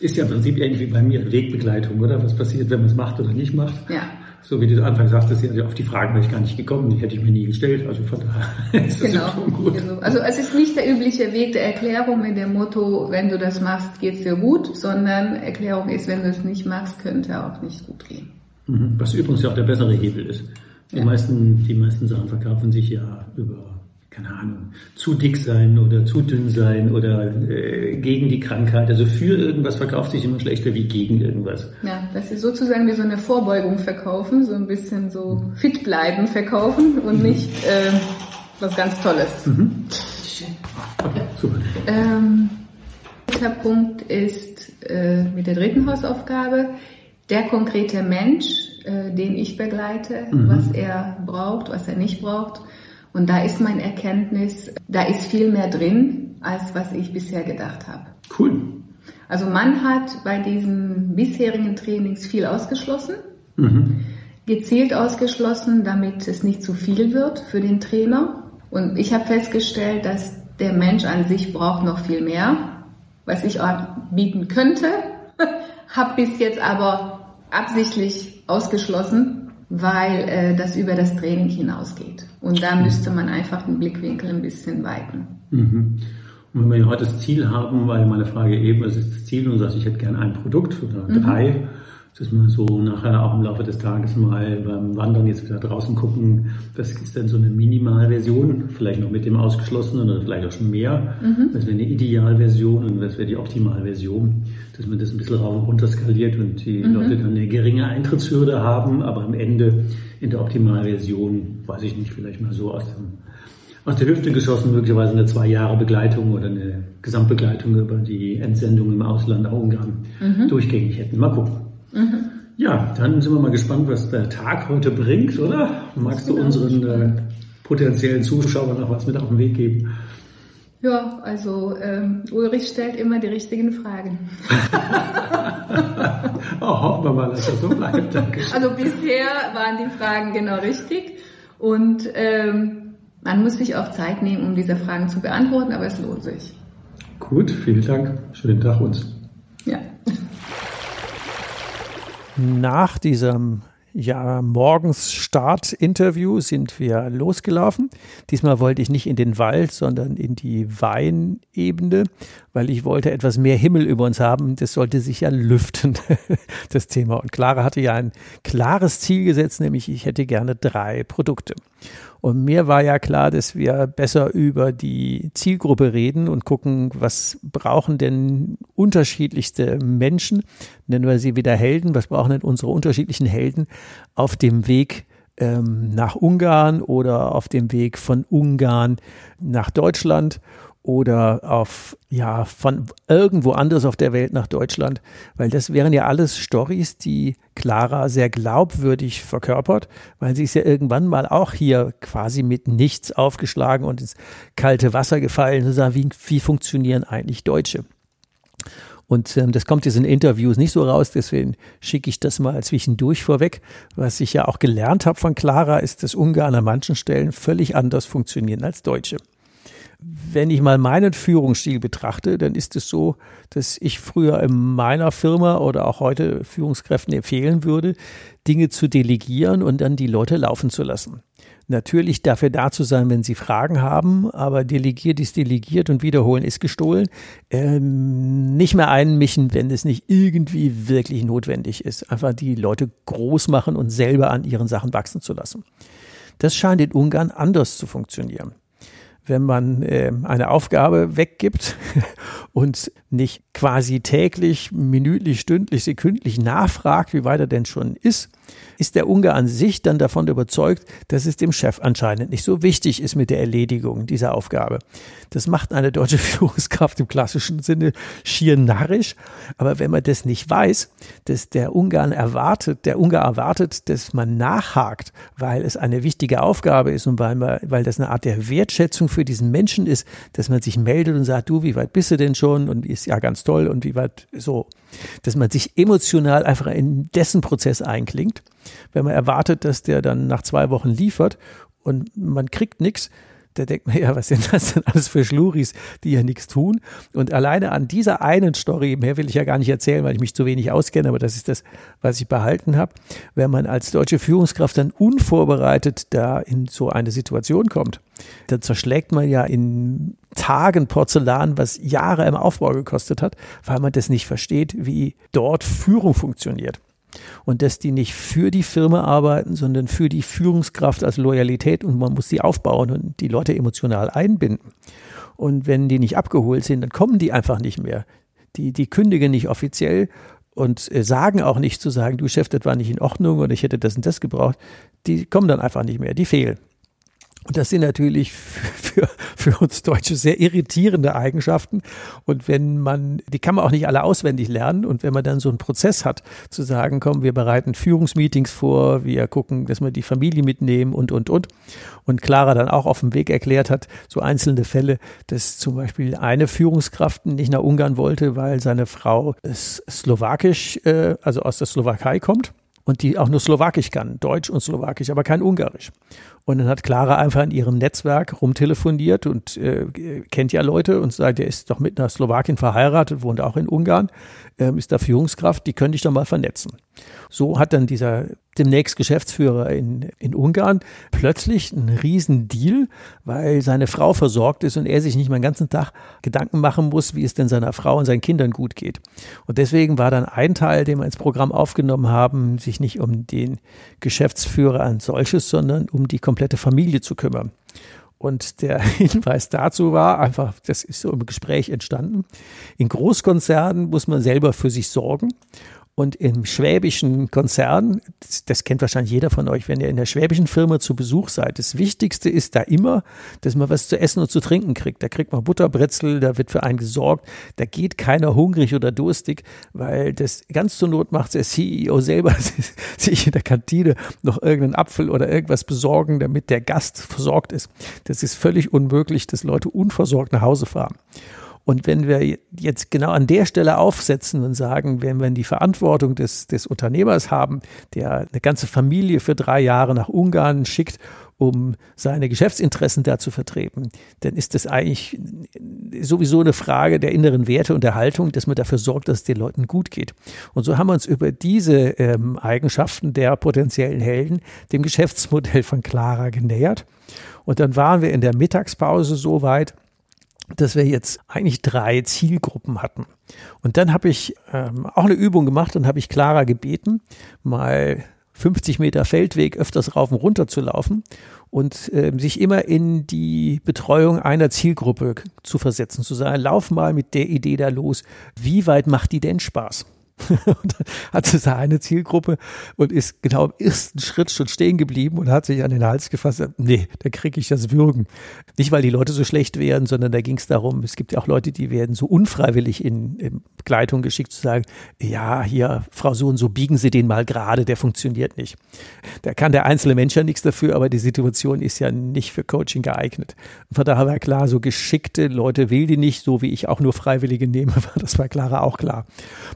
Ist ja im Prinzip ähnlich wie bei mir Wegbegleitung, oder? Was passiert, wenn man es macht oder nicht macht? Ja. So wie du Anfang sagtest, also auf die Fragen wäre ich gar nicht gekommen, die hätte ich mir nie gestellt. Also von daher ist das genau. schon gut. Genau. Also es ist nicht der übliche Weg der Erklärung mit dem Motto, wenn du das machst, geht es dir gut, sondern Erklärung ist, wenn du es nicht machst, könnte auch nicht gut gehen. Mhm. Was übrigens ja auch der bessere Hebel ist. Die, ja. meisten, die meisten Sachen verkaufen sich ja über keine Ahnung, zu dick sein oder zu dünn sein oder äh, gegen die Krankheit. Also für irgendwas verkauft sich immer schlechter wie gegen irgendwas. Ja, das ist sozusagen wie so eine Vorbeugung verkaufen, so ein bisschen so fit bleiben verkaufen und mhm. nicht äh, was ganz Tolles. Mhm. Okay, super. Ähm, der Punkt ist äh, mit der dritten Hausaufgabe der konkrete Mensch, äh, den ich begleite, mhm. was er braucht, was er nicht braucht und da ist mein Erkenntnis, da ist viel mehr drin, als was ich bisher gedacht habe. Cool. Also man hat bei diesen bisherigen Trainings viel ausgeschlossen, mhm. gezielt ausgeschlossen, damit es nicht zu viel wird für den Trainer. Und ich habe festgestellt, dass der Mensch an sich braucht noch viel mehr, was ich auch bieten könnte, habe bis jetzt aber absichtlich ausgeschlossen, weil äh, das über das Training hinausgeht. Und da müsste man einfach den Blickwinkel ein bisschen weiten. Mhm. Und wenn wir heute das Ziel haben, weil meine Frage eben, was ist das Ziel? Und du sagst, ich hätte gerne ein Produkt oder mhm. drei. Dass man so nachher auch im Laufe des Tages mal beim Wandern jetzt wieder draußen gucken, das ist dann so eine Minimalversion, vielleicht noch mit dem Ausgeschlossenen oder vielleicht auch schon mehr. Mhm. Das wäre eine Idealversion und das wäre die Optimalversion dass man das ein bisschen rauf und runter skaliert und die mhm. Leute dann eine geringe Eintrittshürde haben, aber am Ende in der Optimalversion, weiß ich nicht, vielleicht mal so aus, dem, aus der Hüfte geschossen, möglicherweise eine zwei Jahre Begleitung oder eine Gesamtbegleitung über die Entsendung im Ausland nach Ungarn mhm. durchgängig hätten. Mal gucken. Mhm. Ja, dann sind wir mal gespannt, was der Tag heute bringt, oder? Magst du unseren äh, potenziellen Zuschauern noch was mit auf den Weg geben? Ja, also ähm, Ulrich stellt immer die richtigen Fragen. oh, hoffen wir mal, dass das so bleibt. Danke. Also bisher waren die Fragen genau richtig und ähm, man muss sich auch Zeit nehmen, um diese Fragen zu beantworten, aber es lohnt sich. Gut, vielen Dank. Schönen Tag uns. Ja. Nach diesem ja, morgens Startinterview sind wir losgelaufen. Diesmal wollte ich nicht in den Wald, sondern in die Weinebene, weil ich wollte etwas mehr Himmel über uns haben. Das sollte sich ja lüften, das Thema. Und Clara hatte ja ein klares Ziel gesetzt, nämlich ich hätte gerne drei Produkte. Und mir war ja klar, dass wir besser über die Zielgruppe reden und gucken, was brauchen denn unterschiedlichste Menschen, nennen wir sie wieder Helden, was brauchen denn unsere unterschiedlichen Helden auf dem Weg ähm, nach Ungarn oder auf dem Weg von Ungarn nach Deutschland oder auf, ja, von irgendwo anders auf der Welt nach Deutschland, weil das wären ja alles Stories, die Clara sehr glaubwürdig verkörpert, weil sie ist ja irgendwann mal auch hier quasi mit nichts aufgeschlagen und ins kalte Wasser gefallen und sagt, wie, wie funktionieren eigentlich Deutsche? Und ähm, das kommt jetzt in Interviews nicht so raus, deswegen schicke ich das mal zwischendurch vorweg. Was ich ja auch gelernt habe von Clara, ist, dass Ungarn an manchen Stellen völlig anders funktionieren als Deutsche wenn ich mal meinen Führungsstil betrachte, dann ist es so, dass ich früher in meiner Firma oder auch heute Führungskräften empfehlen würde, Dinge zu delegieren und dann die Leute laufen zu lassen. Natürlich dafür da zu sein, wenn sie Fragen haben, aber delegiert ist delegiert und wiederholen ist gestohlen. Ähm, nicht mehr einmischen, wenn es nicht irgendwie wirklich notwendig ist. Einfach die Leute groß machen und selber an ihren Sachen wachsen zu lassen. Das scheint in Ungarn anders zu funktionieren wenn man äh, eine Aufgabe weggibt und nicht quasi täglich, minütlich, stündlich, sekündlich nachfragt, wie weit er denn schon ist, ist der Ungar an sich dann davon überzeugt, dass es dem Chef anscheinend nicht so wichtig ist mit der Erledigung dieser Aufgabe. Das macht eine deutsche Führungskraft im klassischen Sinne schier narrisch. Aber wenn man das nicht weiß, dass der Ungarn erwartet, der Ungar erwartet, dass man nachhakt, weil es eine wichtige Aufgabe ist und weil, man, weil das eine Art der Wertschätzung für diesen Menschen ist, dass man sich meldet und sagt, du, wie weit bist du denn schon? Und ist ja ganz toll und wie weit so. Dass man sich emotional einfach in dessen Prozess einklingt wenn man erwartet, dass der dann nach zwei Wochen liefert und man kriegt nichts, da denkt man ja, was sind das denn alles für Schluris, die ja nichts tun? Und alleine an dieser einen Story, mehr will ich ja gar nicht erzählen, weil ich mich zu wenig auskenne, aber das ist das, was ich behalten habe. Wenn man als deutsche Führungskraft dann unvorbereitet da in so eine Situation kommt, dann zerschlägt man ja in Tagen Porzellan, was Jahre im Aufbau gekostet hat, weil man das nicht versteht, wie dort Führung funktioniert. und dass die nicht für die Firma arbeiten, sondern für die Führungskraft als Loyalität und man muss sie aufbauen und die Leute emotional einbinden. Und wenn die nicht abgeholt sind, dann kommen die einfach nicht mehr. Die, die kündigen nicht offiziell und äh, sagen auch nicht zu sagen, du Chef, das war nicht in Ordnung oder ich hätte das und das gebraucht. Die kommen dann einfach nicht mehr, die fehlen. Und das sind natürlich für, für uns Deutsche sehr irritierende Eigenschaften. Und wenn man, die kann man auch nicht alle auswendig lernen. Und wenn man dann so einen Prozess hat, zu sagen, komm, wir bereiten Führungsmeetings vor, wir gucken, dass wir die Familie mitnehmen und, und, und. Und Clara dann auch auf dem Weg erklärt hat, so einzelne Fälle, dass zum Beispiel eine Führungskraft nicht nach Ungarn wollte, weil seine Frau slowakisch, äh, also aus der Slowakei kommt und die auch nur Slowakisch kann, Deutsch und Slowakisch, aber kein Ungarisch. Und dann hat Clara einfach in ihrem Netzwerk rumtelefoniert und äh, kennt ja Leute und sagt, er ist doch mit einer Slowakin verheiratet, wohnt auch in Ungarn, äh, ist da Führungskraft, die könnte ich doch mal vernetzen. So hat dann dieser demnächst Geschäftsführer in, in Ungarn plötzlich einen riesen Deal, weil seine Frau versorgt ist und er sich nicht mal den ganzen Tag Gedanken machen muss, wie es denn seiner Frau und seinen Kindern gut geht. Und deswegen war dann ein Teil, den wir ins Programm aufgenommen haben, sich nicht um den Geschäftsführer als solches, sondern um die komplette Familie zu kümmern. Und der Hinweis dazu war einfach, das ist so im Gespräch entstanden. In Großkonzernen muss man selber für sich sorgen. Und im schwäbischen Konzern, das, das, kennt wahrscheinlich jeder von euch, wenn ihr in der schwäbischen Firma zu Besuch seid, das Wichtigste ist da immer, dass man was zu essen und zu trinken kriegt. Da kriegt man Butterbrezel, da wird für einen gesorgt, da geht keiner hungrig oder durstig, weil das ganz zur Not macht der CEO selber sich in der Kantine noch irgendeinen Apfel oder irgendwas besorgen, damit der Gast versorgt ist. Das ist völlig unmöglich, dass Leute unversorgt nach Hause fahren. Und wenn wir jetzt genau an der Stelle aufsetzen und sagen, wenn wir die Verantwortung des, des Unternehmers haben, der eine ganze Familie für drei Jahre nach Ungarn schickt, um seine Geschäftsinteressen da zu vertreten, dann ist das eigentlich sowieso eine Frage der inneren Werte und der Haltung, dass man dafür sorgt, dass es den Leuten gut geht. Und so haben wir uns über diese ähm, Eigenschaften der potenziellen Helden dem Geschäftsmodell von Clara genähert. Und dann waren wir in der Mittagspause so weit, dass wir jetzt eigentlich drei Zielgruppen hatten. Und dann habe ich ähm, auch eine Übung gemacht und habe ich Clara gebeten, mal 50 Meter Feldweg öfters rauf und runter zu laufen und äh, sich immer in die Betreuung einer Zielgruppe zu versetzen, zu sagen, lauf mal mit der Idee da los. Wie weit macht die denn Spaß? und dann hat sie eine Zielgruppe und ist genau im ersten Schritt schon stehen geblieben und hat sich an den Hals gefasst. Nee, da kriege ich das Würgen. Nicht, weil die Leute so schlecht wären, sondern da ging es darum, es gibt ja auch Leute, die werden so unfreiwillig in, in Begleitung geschickt, zu sagen, ja, hier, Frau so und so, biegen Sie den mal gerade, der funktioniert nicht. Da kann der einzelne Mensch ja nichts dafür, aber die Situation ist ja nicht für Coaching geeignet. Von daher war klar, so geschickte Leute will die nicht, so wie ich auch nur Freiwillige nehme, das war Clara auch klar.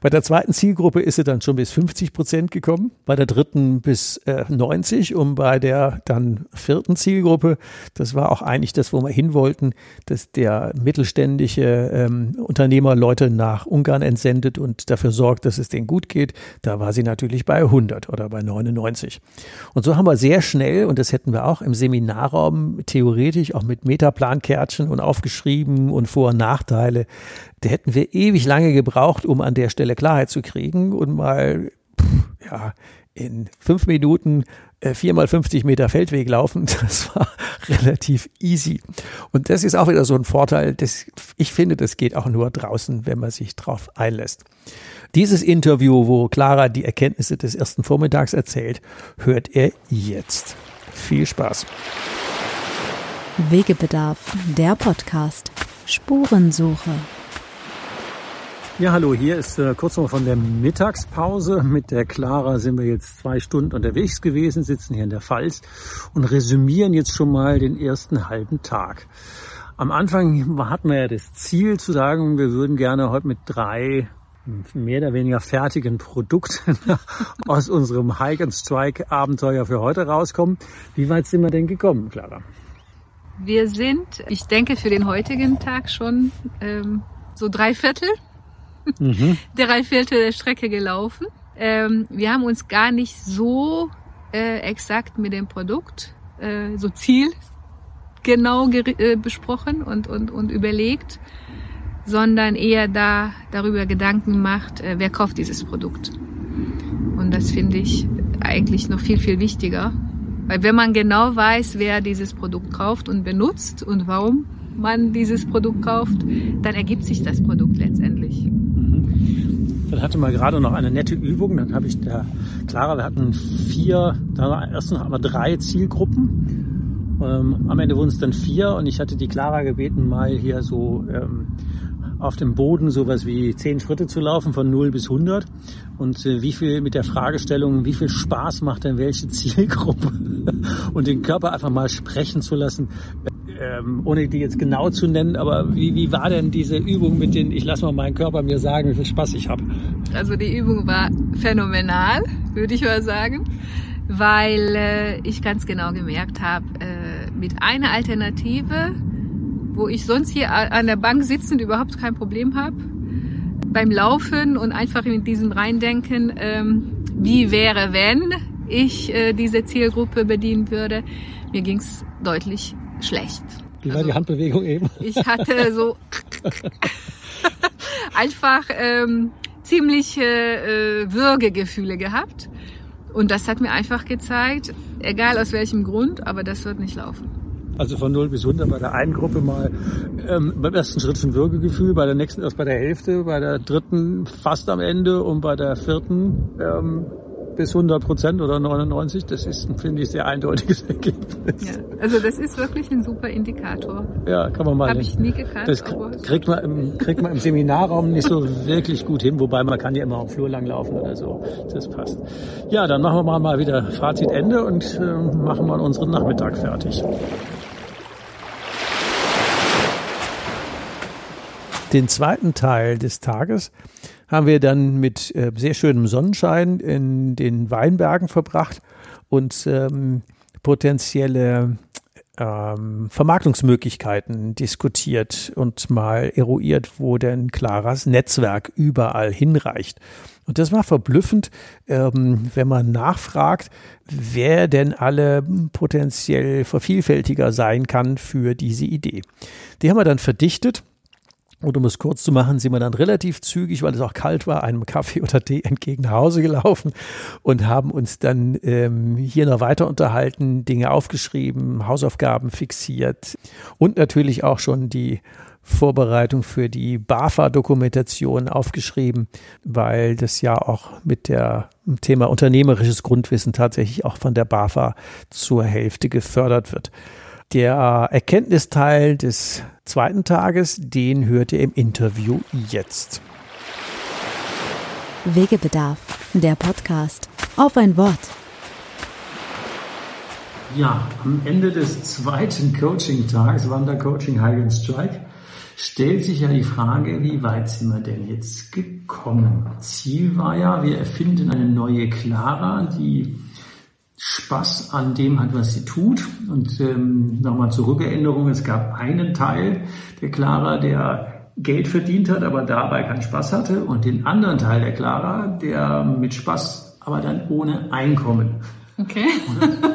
Bei der zweiten Zielgruppe ist sie dann schon bis 50 Prozent gekommen, bei der dritten bis äh, 90 und bei der dann vierten Zielgruppe, das war auch eigentlich das, wo wir hin wollten, dass der mittelständische ähm, Unternehmer Leute nach Ungarn entsendet und dafür sorgt, dass es denen gut geht. Da war sie natürlich bei 100 oder bei 99. Und so haben wir sehr schnell, und das hätten wir auch im Seminarraum theoretisch auch mit Metaplankärtchen und aufgeschrieben und Vor- und Nachteile da hätten wir ewig lange gebraucht, um an der Stelle Klarheit zu kriegen und mal, pff, ja, in fünf Minuten äh, viermal 50 Meter Feldweg laufen, das war relativ easy. Und das ist auch wieder so ein Vorteil. Das, ich finde, das geht auch nur draußen, wenn man sich drauf einlässt. Dieses Interview, wo Clara die Erkenntnisse des ersten Vormittags erzählt, hört er jetzt. Viel Spaß. Wegebedarf, der Podcast. Spurensuche. Ja, hallo, hier ist äh, kurz noch von der Mittagspause. Mit der Clara sind wir jetzt zwei Stunden unterwegs gewesen, sitzen hier in der Pfalz und resümieren jetzt schon mal den ersten halben Tag. Am Anfang hatten wir ja das Ziel zu sagen, wir würden gerne heute mit drei mehr oder weniger fertigen Produkten aus unserem Hike and Strike Abenteuer für heute rauskommen. Wie weit sind wir denn gekommen, Clara? Wir sind, ich denke, für den heutigen Tag schon ähm, so drei Viertel mhm. drei Viertel der Strecke gelaufen. Ähm, wir haben uns gar nicht so äh, exakt mit dem Produkt, äh, so zielgenau äh, besprochen und, und, und überlegt, sondern eher da darüber Gedanken macht, äh, wer kauft dieses Produkt. Und Und das finde ich eigentlich noch viel, viel wichtiger. Weil wenn man genau weiß, wer dieses Produkt kauft und benutzt und warum man dieses Produkt kauft, dann ergibt sich das Produkt letztendlich. Dann hatte man gerade noch eine nette Übung. Dann habe ich der Clara, wir hatten vier, da erst noch einmal drei Zielgruppen. Ähm, am Ende wurden es dann vier und ich hatte die Clara gebeten, mal hier so ähm, auf dem Boden sowas wie zehn Schritte zu laufen von 0 bis 100 und äh, wie viel mit der Fragestellung, wie viel Spaß macht denn welche Zielgruppe und den Körper einfach mal sprechen zu lassen, ähm, ohne die jetzt genau zu nennen, aber wie, wie war denn diese Übung mit den, ich lasse mal meinen Körper mir sagen, wie viel Spaß ich habe? Also die Übung war phänomenal, würde ich mal sagen, weil äh, ich ganz genau gemerkt habe, äh, mit einer Alternative wo ich sonst hier an der Bank sitzend überhaupt kein Problem habe. Beim Laufen und einfach in diesem Reindenken, ähm, wie wäre, wenn ich äh, diese Zielgruppe bedienen würde, mir ging es deutlich schlecht. Wie war also, die Handbewegung eben? Ich hatte so einfach ähm, ziemliche äh, Würgegefühle gehabt. Und das hat mir einfach gezeigt, egal aus welchem Grund, aber das wird nicht laufen. Also von 0 bis 100 bei der einen Gruppe mal ähm, beim ersten Schritt schon Würgegefühl, bei der nächsten erst bei der Hälfte, bei der dritten fast am Ende und bei der vierten ähm, bis 100 Prozent oder 99. Das ist, finde ich, sehr eindeutiges Ergebnis. Ja, also das ist wirklich ein super Indikator. Ja, kann man mal. Habe ich nie gekannt. Das kriegt man, im, kriegt man im Seminarraum nicht so wirklich gut hin, wobei man kann ja immer am Flur lang laufen oder so. Das passt. Ja, dann machen wir mal wieder Fazit Ende und äh, machen mal unseren Nachmittag fertig. Den zweiten Teil des Tages haben wir dann mit äh, sehr schönem Sonnenschein in den Weinbergen verbracht und ähm, potenzielle ähm, Vermarktungsmöglichkeiten diskutiert und mal eruiert, wo denn Claras Netzwerk überall hinreicht. Und das war verblüffend, ähm, wenn man nachfragt, wer denn alle potenziell vervielfältiger sein kann für diese Idee. Die haben wir dann verdichtet und um es kurz zu machen, sind wir dann relativ zügig, weil es auch kalt war, einem Kaffee oder Tee entgegen nach Hause gelaufen und haben uns dann ähm, hier noch weiter unterhalten, Dinge aufgeschrieben, Hausaufgaben fixiert und natürlich auch schon die Vorbereitung für die BAFA-Dokumentation aufgeschrieben, weil das ja auch mit der Thema unternehmerisches Grundwissen tatsächlich auch von der BAFA zur Hälfte gefördert wird. Der Erkenntnisteil des zweiten Tages, den hört ihr im Interview jetzt. Wegebedarf, der Podcast. Auf ein Wort. Ja, am Ende des zweiten Coaching-Tages, Wandercoaching High Strike, stellt sich ja die Frage, wie weit sind wir denn jetzt gekommen? Ziel war ja, wir erfinden eine neue Clara, die Spaß an dem hat, was sie tut. Und ähm, nochmal zur Rückerinnerung, es gab einen Teil der Clara, der Geld verdient hat, aber dabei keinen Spaß hatte. Und den anderen Teil der Clara, der mit Spaß, aber dann ohne Einkommen. Okay.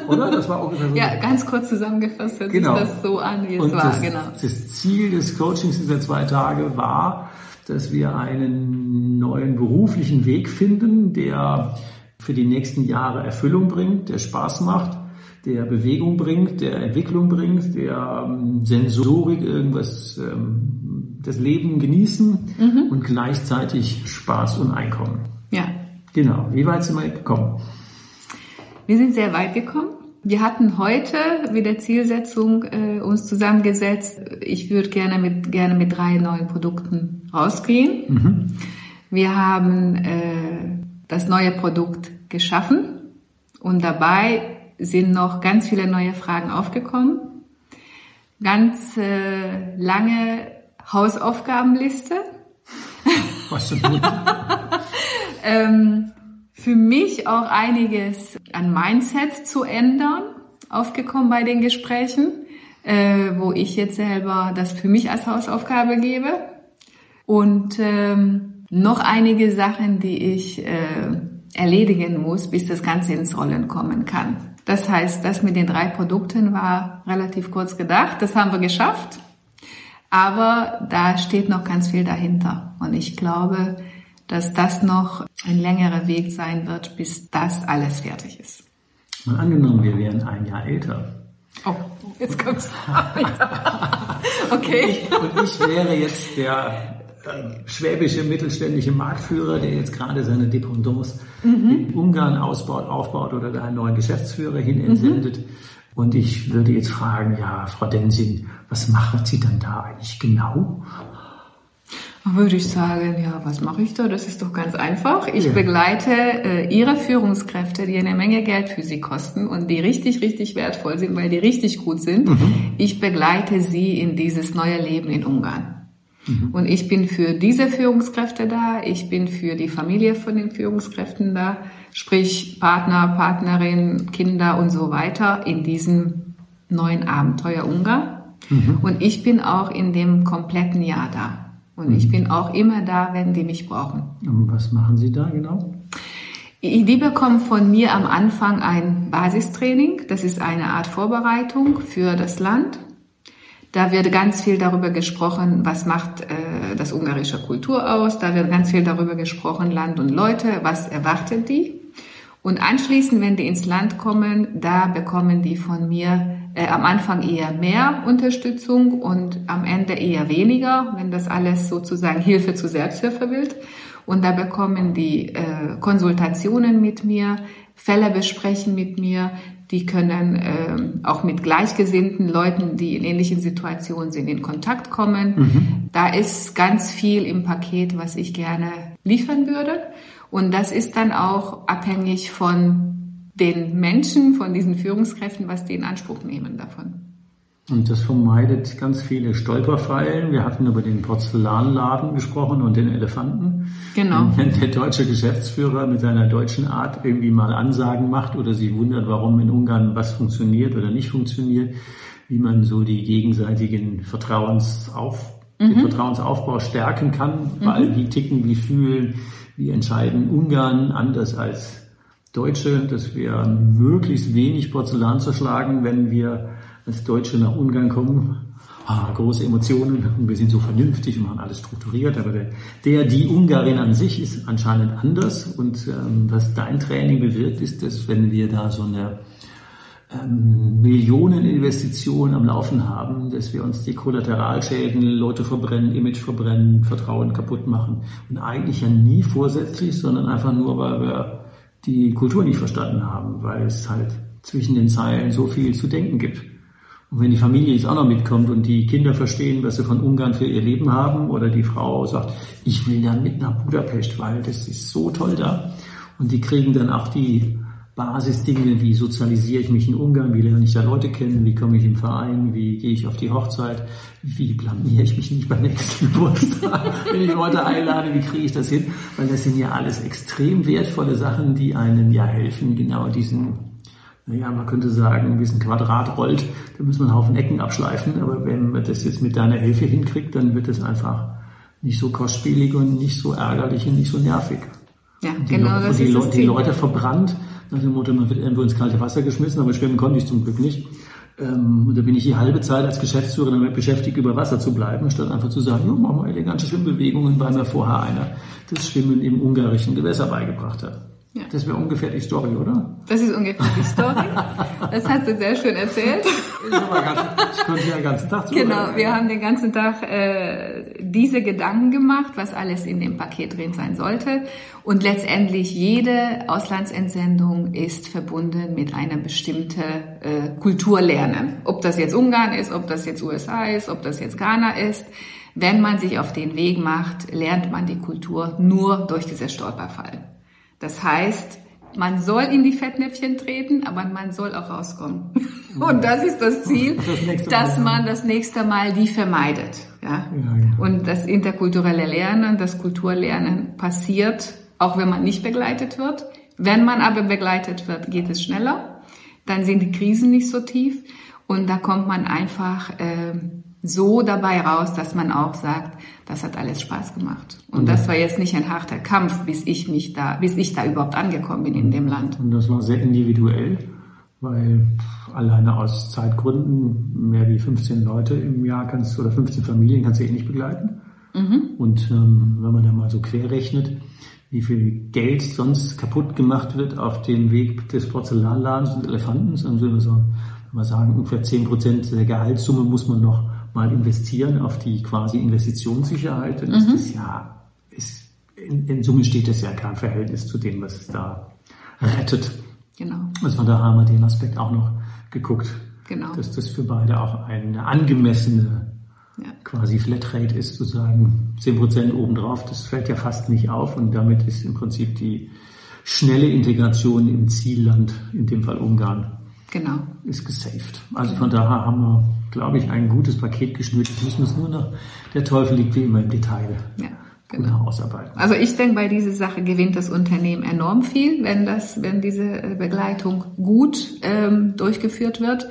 Oder? Oder? Das war ungefähr so. Ja, ganz kurz zusammengefasst hört genau. sich das so an, wie es Und war. Das, genau. das Ziel des Coachings dieser zwei Tage war, dass wir einen neuen beruflichen Weg finden, der für die nächsten Jahre Erfüllung bringt, der Spaß macht, der Bewegung bringt, der Entwicklung bringt, der ähm, Sensorik irgendwas, ähm, das Leben genießen mhm. und gleichzeitig Spaß und Einkommen. Ja. Genau. Wie weit sind wir gekommen? Wir sind sehr weit gekommen. Wir hatten heute mit der Zielsetzung äh, uns zusammengesetzt. Ich würde gerne mit gerne mit drei neuen Produkten rausgehen. Mhm. Wir haben äh, das neue Produkt geschaffen und dabei sind noch ganz viele neue Fragen aufgekommen. Ganz äh, lange Hausaufgabenliste. Was für gut. ähm, für mich auch einiges an Mindset zu ändern, aufgekommen bei den Gesprächen, äh, wo ich jetzt selber das für mich als Hausaufgabe gebe. Und ähm, noch einige Sachen, die ich äh, erledigen muss, bis das Ganze ins Rollen kommen kann. Das heißt, das mit den drei Produkten war relativ kurz gedacht. Das haben wir geschafft. Aber da steht noch ganz viel dahinter. Und ich glaube, dass das noch ein längerer Weg sein wird, bis das alles fertig ist. Mal angenommen, wir wären ein Jahr älter. Oh, jetzt kommt's. okay. Und ich, und ich wäre jetzt der schwäbische mittelständische Marktführer, der jetzt gerade seine Dependance mhm. in Ungarn ausbaut, aufbaut oder da einen neuen Geschäftsführer hin entsendet. Mhm. Und ich würde jetzt fragen, ja, Frau Densing, was macht Sie dann da eigentlich genau? Würde ich sagen, ja, was mache ich da? Das ist doch ganz einfach. Ich ja. begleite äh, Ihre Führungskräfte, die eine Menge Geld für Sie kosten und die richtig, richtig wertvoll sind, weil die richtig gut sind. Mhm. Ich begleite Sie in dieses neue Leben in Ungarn. Mhm. Und ich bin für diese Führungskräfte da, ich bin für die Familie von den Führungskräften da, sprich Partner, Partnerin, Kinder und so weiter in diesem neuen Abenteuer Ungarn. Mhm. Und ich bin auch in dem kompletten Jahr da. Und mhm. ich bin auch immer da, wenn die mich brauchen. Und was machen Sie da genau? Die bekommen von mir am Anfang ein Basistraining. Das ist eine Art Vorbereitung für das Land. Da wird ganz viel darüber gesprochen, was macht äh, das ungarische Kultur aus. Da wird ganz viel darüber gesprochen, Land und Leute, was erwartet die. Und anschließend, wenn die ins Land kommen, da bekommen die von mir äh, am Anfang eher mehr Unterstützung und am Ende eher weniger, wenn das alles sozusagen Hilfe zur Selbsthilfe wird. Und da bekommen die äh, Konsultationen mit mir, Fälle besprechen mit mir, die können äh, auch mit gleichgesinnten Leuten, die in ähnlichen Situationen sind, in Kontakt kommen. Mhm. Da ist ganz viel im Paket, was ich gerne liefern würde. Und das ist dann auch abhängig von den Menschen, von diesen Führungskräften, was die in Anspruch nehmen davon. Und das vermeidet ganz viele Stolperfallen. Wir hatten über den Porzellanladen gesprochen und den Elefanten. Genau. Wenn der deutsche Geschäftsführer mit seiner deutschen Art irgendwie mal Ansagen macht oder sich wundert, warum in Ungarn was funktioniert oder nicht funktioniert, wie man so die gegenseitigen Vertrauensauf, mhm. den Vertrauensaufbau stärken kann, weil mhm. wie ticken, wie fühlen, wie entscheiden Ungarn anders als Deutsche, dass wir möglichst wenig Porzellan zerschlagen, wenn wir als Deutsche nach Ungarn kommen. Ah, große Emotionen und wir sind so vernünftig und machen alles strukturiert, aber der, der die Ungarin an sich ist anscheinend anders und ähm, was dein Training bewirkt, ist, dass wenn wir da so eine ähm, Millioneninvestition am Laufen haben, dass wir uns die Kollateralschäden, Leute verbrennen, Image verbrennen, Vertrauen kaputt machen und eigentlich ja nie vorsätzlich, sondern einfach nur, weil wir die Kultur nicht verstanden haben, weil es halt zwischen den Zeilen so viel zu denken gibt. Und wenn die Familie jetzt auch noch mitkommt und die Kinder verstehen, was sie von Ungarn für ihr Leben haben, oder die Frau sagt, ich will dann mit nach Budapest, weil das ist so toll da. Und die kriegen dann auch die Basisdinge, wie sozialisiere ich mich in Ungarn, wie lerne ich da Leute kennen, wie komme ich im Verein, wie gehe ich auf die Hochzeit, wie blamiere ich mich nicht beim nächsten Geburtstag, wenn ich Leute einlade, wie kriege ich das hin? Weil das sind ja alles extrem wertvolle Sachen, die einem ja helfen, genau diesen, naja, man könnte sagen, wie es ein Quadrat rollt, da muss man einen Haufen Ecken abschleifen, aber wenn man das jetzt mit deiner Hilfe hinkriegt, dann wird es einfach nicht so kostspielig und nicht so ärgerlich und nicht so nervig. Ja, genau, das die, ist das die Leute verbrannt, nach dem Motto, man wird irgendwo ins kalte Wasser geschmissen, aber schwimmen konnte ich zum Glück nicht. Ähm, und da bin ich die halbe Zeit als Geschäftsführer damit beschäftigt, über Wasser zu bleiben, statt einfach zu sagen, ja, machen wir elegante Schwimmbewegungen, weil mir vorher einer das Schwimmen im ungarischen Gewässer beigebracht hat. Ja. Das wäre ungefähr die Story, oder? Das ist ungefähr die Story. Das hast du sehr schön erzählt. Ich konnte ja den ganzen Tag zuhören. Genau, wir haben den ganzen Tag äh, diese Gedanken gemacht, was alles in dem Paket drin sein sollte. Und letztendlich jede Auslandsentsendung ist verbunden mit einer bestimmten äh, Kulturlernen. Ob das jetzt Ungarn ist, ob das jetzt USA ist, ob das jetzt Ghana ist. Wenn man sich auf den Weg macht, lernt man die Kultur nur durch diese Stolperfallen. Das heißt, man soll in die Fettnäpfchen treten, aber man soll auch rauskommen. Und das ist das Ziel, das dass man das nächste Mal die vermeidet. Ja? genau. Und das interkulturelle Lernen, das Kulturlernen passiert, auch wenn man nicht begleitet wird. Wenn man aber begleitet wird, geht es schneller. Dann sind die Krisen nicht so tief und da kommt man einfach äh, so dabei raus, dass man auch sagt, das hat alles Spaß gemacht. Und das war jetzt nicht ein harter Kampf, bis ich mich da, bis ich da überhaupt angekommen bin in dem Land. Und das war sehr individuell, weil alleine aus Zeitgründen mehr wie 15 Leute im Jahr kannst du oder 15 Familien kannst du eh nicht begleiten. Mhm. Und ähm, wenn man da mal so quer rechnet, wie viel Geld sonst kaputt gemacht wird auf dem Weg des Porzellanladens und Elefantens, dann würde man sagen, ungefähr 10 Prozent der Gehaltssumme muss man noch mal investieren auf die quasi Investitionssicherheit, dann mhm. ist das ja, ist, in, in Summe steht das ja kein Verhältnis zu dem, was es da rettet. Genau. Also von daher haben wir den Aspekt auch noch geguckt, genau. dass das für beide auch eine angemessene ja. quasi Flatrate ist, zu sagen, 10% obendrauf, das fällt ja fast nicht auf und damit ist im Prinzip die schnelle Integration im Zielland, in dem Fall Ungarn, genau. ist gesaved. Also von daher haben wir, glaube ich, ein gutes Paket geschnürt. Jetzt müssen es nur noch, der Teufel liegt wie immer im Detail. Ja. Genau. ausarbeiten. Also ich denke, bei dieser Sache gewinnt das Unternehmen enorm viel, wenn das, wenn diese äh, Begleitung gut ähm, durchgeführt wird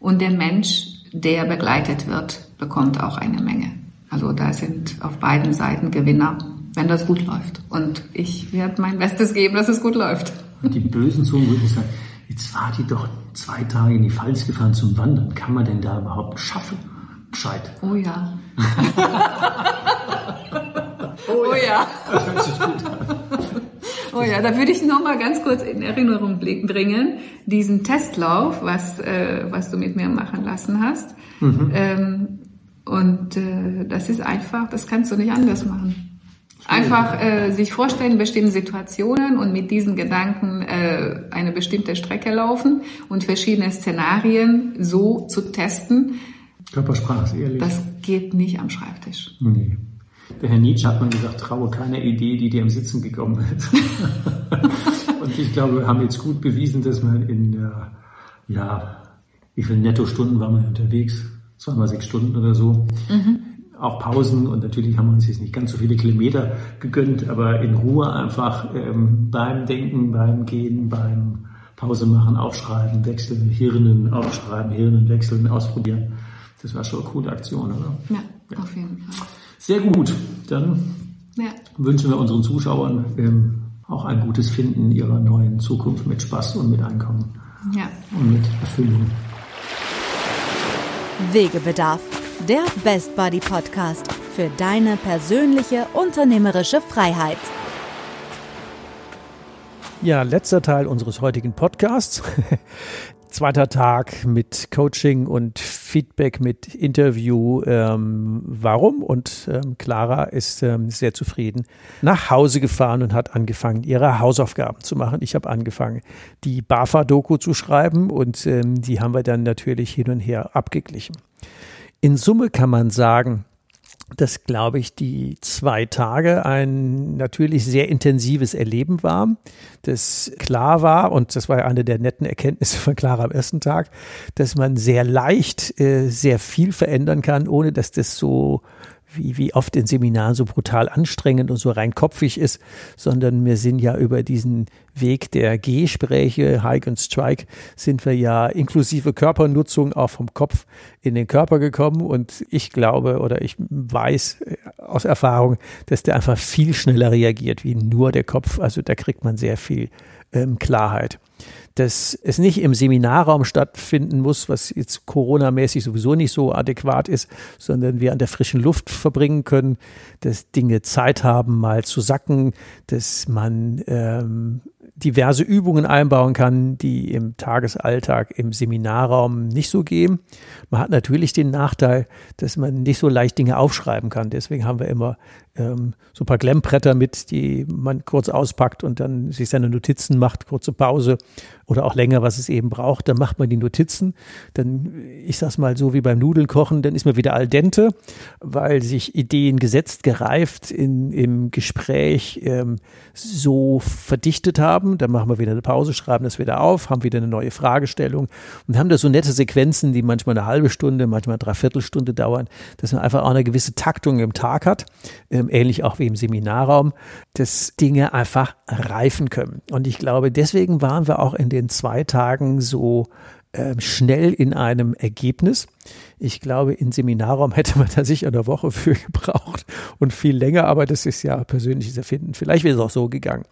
und der Mensch, der begleitet wird, bekommt auch eine Menge. Also da sind auf beiden Seiten Gewinner, wenn das gut läuft. Und ich werde mein Bestes geben, dass es gut läuft. Und die bösen Zungen würden sagen, jetzt war die doch zwei Tage in die Pfalz gefahren zum Wandern. Kann man denn da überhaupt schaffen? Gescheit. Oh ja. oh ja. Das hört sich gut an. Oh ja, da würde ich noch mal ganz kurz in Erinnerung bringen, diesen Testlauf, was, äh, was du mit mir machen lassen hast. Mhm. Ähm, und äh, das ist einfach, das kannst du nicht anders machen. Einfach äh, sich vorstellen, bestimmte Situationen und mit diesen Gedanken äh, eine bestimmte Strecke laufen und verschiedene Szenarien so zu testen. Körpersprache ist ehrlich. Das geht nicht am Schreibtisch. Nee. Der Herr Nietzsche hat mal gesagt, traue keiner Idee, die dir im Sitzen gekommen ist. und ich glaube, wir haben jetzt gut bewiesen, dass man in, äh, ja, wie viele Nettostunden waren wir unterwegs? zweimal sechs Stunden oder so. Mhm. Auch Pausen und natürlich haben wir uns jetzt nicht ganz so viele Kilometer gegönnt, aber in Ruhe einfach ähm, beim Denken, beim Gehen, beim Pause machen, aufschreiben, wechseln, Hirnen aufschreiben, Hirnen wechseln, ausprobieren. Das war schon eine coole Aktion, oder? Ja, ja. auf jeden Fall. Sehr gut. Dann ja. wünschen wir unseren Zuschauern ähm, auch ein gutes Finden ihrer neuen Zukunft mit Spaß und mit Einkommen. Ja. Und mit Erfüllung. Wegebedarf, der Best Buddy Podcast für deine persönliche unternehmerische Freiheit. Ja, letzter Teil unseres heutigen Podcasts. Zweiter Tag mit Coaching und Feedback mit Interview. Ähm, warum? Und ähm, Clara ist ähm, sehr zufrieden nach Hause gefahren und hat angefangen, ihre Hausaufgaben zu machen. Ich habe angefangen, die BAFA-Doku zu schreiben und ähm, die haben wir dann natürlich hin und her abgeglichen. In Summe kann man sagen, dass, glaube ich, die zwei Tage ein natürlich sehr intensives Erleben war, das klar war, und das war ja eine der netten Erkenntnisse von Clara am ersten Tag, dass man sehr leicht äh, sehr viel verändern kann, ohne dass das so wie, wie oft in Seminaren so brutal anstrengend und so rein kopfig ist, sondern wir sind ja über diesen Weg der Gespräche, Hike and Strike, sind wir ja inklusive Körpernutzung auch vom Kopf in den Körper gekommen und ich glaube oder ich weiß äh, aus Erfahrung, dass der einfach viel schneller reagiert wie nur der Kopf. Also da kriegt man sehr viel ähm, Klarheit dass es nicht im Seminarraum stattfinden muss, was jetzt Corona-mäßig sowieso nicht so adäquat ist, sondern wir an der frischen Luft verbringen können, dass Dinge Zeit haben, mal zu sacken, dass man ähm, diverse Übungen einbauen kann, die im Tagesalltag im Seminarraum nicht so gehen. Man hat natürlich den Nachteil, dass man nicht so leicht Dinge aufschreiben kann. Deswegen haben wir immer ähm, so ein paar Klemmbretter mit, die man kurz auspackt und dann sich seine Notizen macht, kurze Pause oder auch länger, was es eben braucht. Dann macht man die Notizen. Dann, ich sag's mal so wie beim Nudeln kochen, dann ist man wieder al dente, weil sich Ideen gesetzt, gereift in, im Gespräch ähm, so verdichtet haben. Dann machen wir wieder eine Pause, schreiben das wieder auf, haben wieder eine neue Fragestellung und haben da so nette Sequenzen, die manchmal eine halbe Stunde, manchmal eine Dreiviertelstunde dauern, dass man einfach auch eine gewisse Taktung im Tag hat. Ähm, ähnlich auch wie im Seminarraum, dass Dinge einfach reifen können. Und ich glaube, deswegen waren wir auch in den zwei Tagen so äh, schnell in einem Ergebnis. Ich glaube, in Seminarraum hätte man da sicher eine Woche für gebraucht und viel länger, aber das ist ja persönliches Erfinden. Vielleicht wäre es auch so gegangen.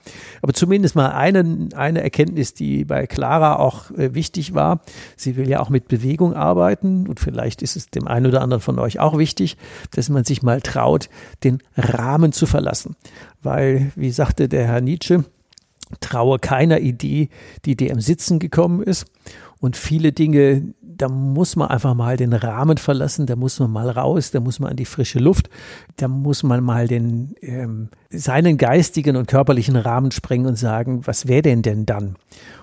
Aber zumindest mal eine, eine Erkenntnis, die bei Clara auch äh, wichtig war. Sie will ja auch mit Bewegung arbeiten und vielleicht ist es dem einen oder anderen von euch auch wichtig, dass man sich mal traut, den Rahmen zu verlassen. Weil, wie sagte der Herr Nietzsche, traue keiner Idee, die dir im Sitzen gekommen ist. Und viele Dinge, da muss man einfach mal den Rahmen verlassen, da muss man mal raus, da muss man an die frische Luft, da muss man mal den ähm, seinen geistigen und körperlichen Rahmen sprengen und sagen, was wäre denn denn dann?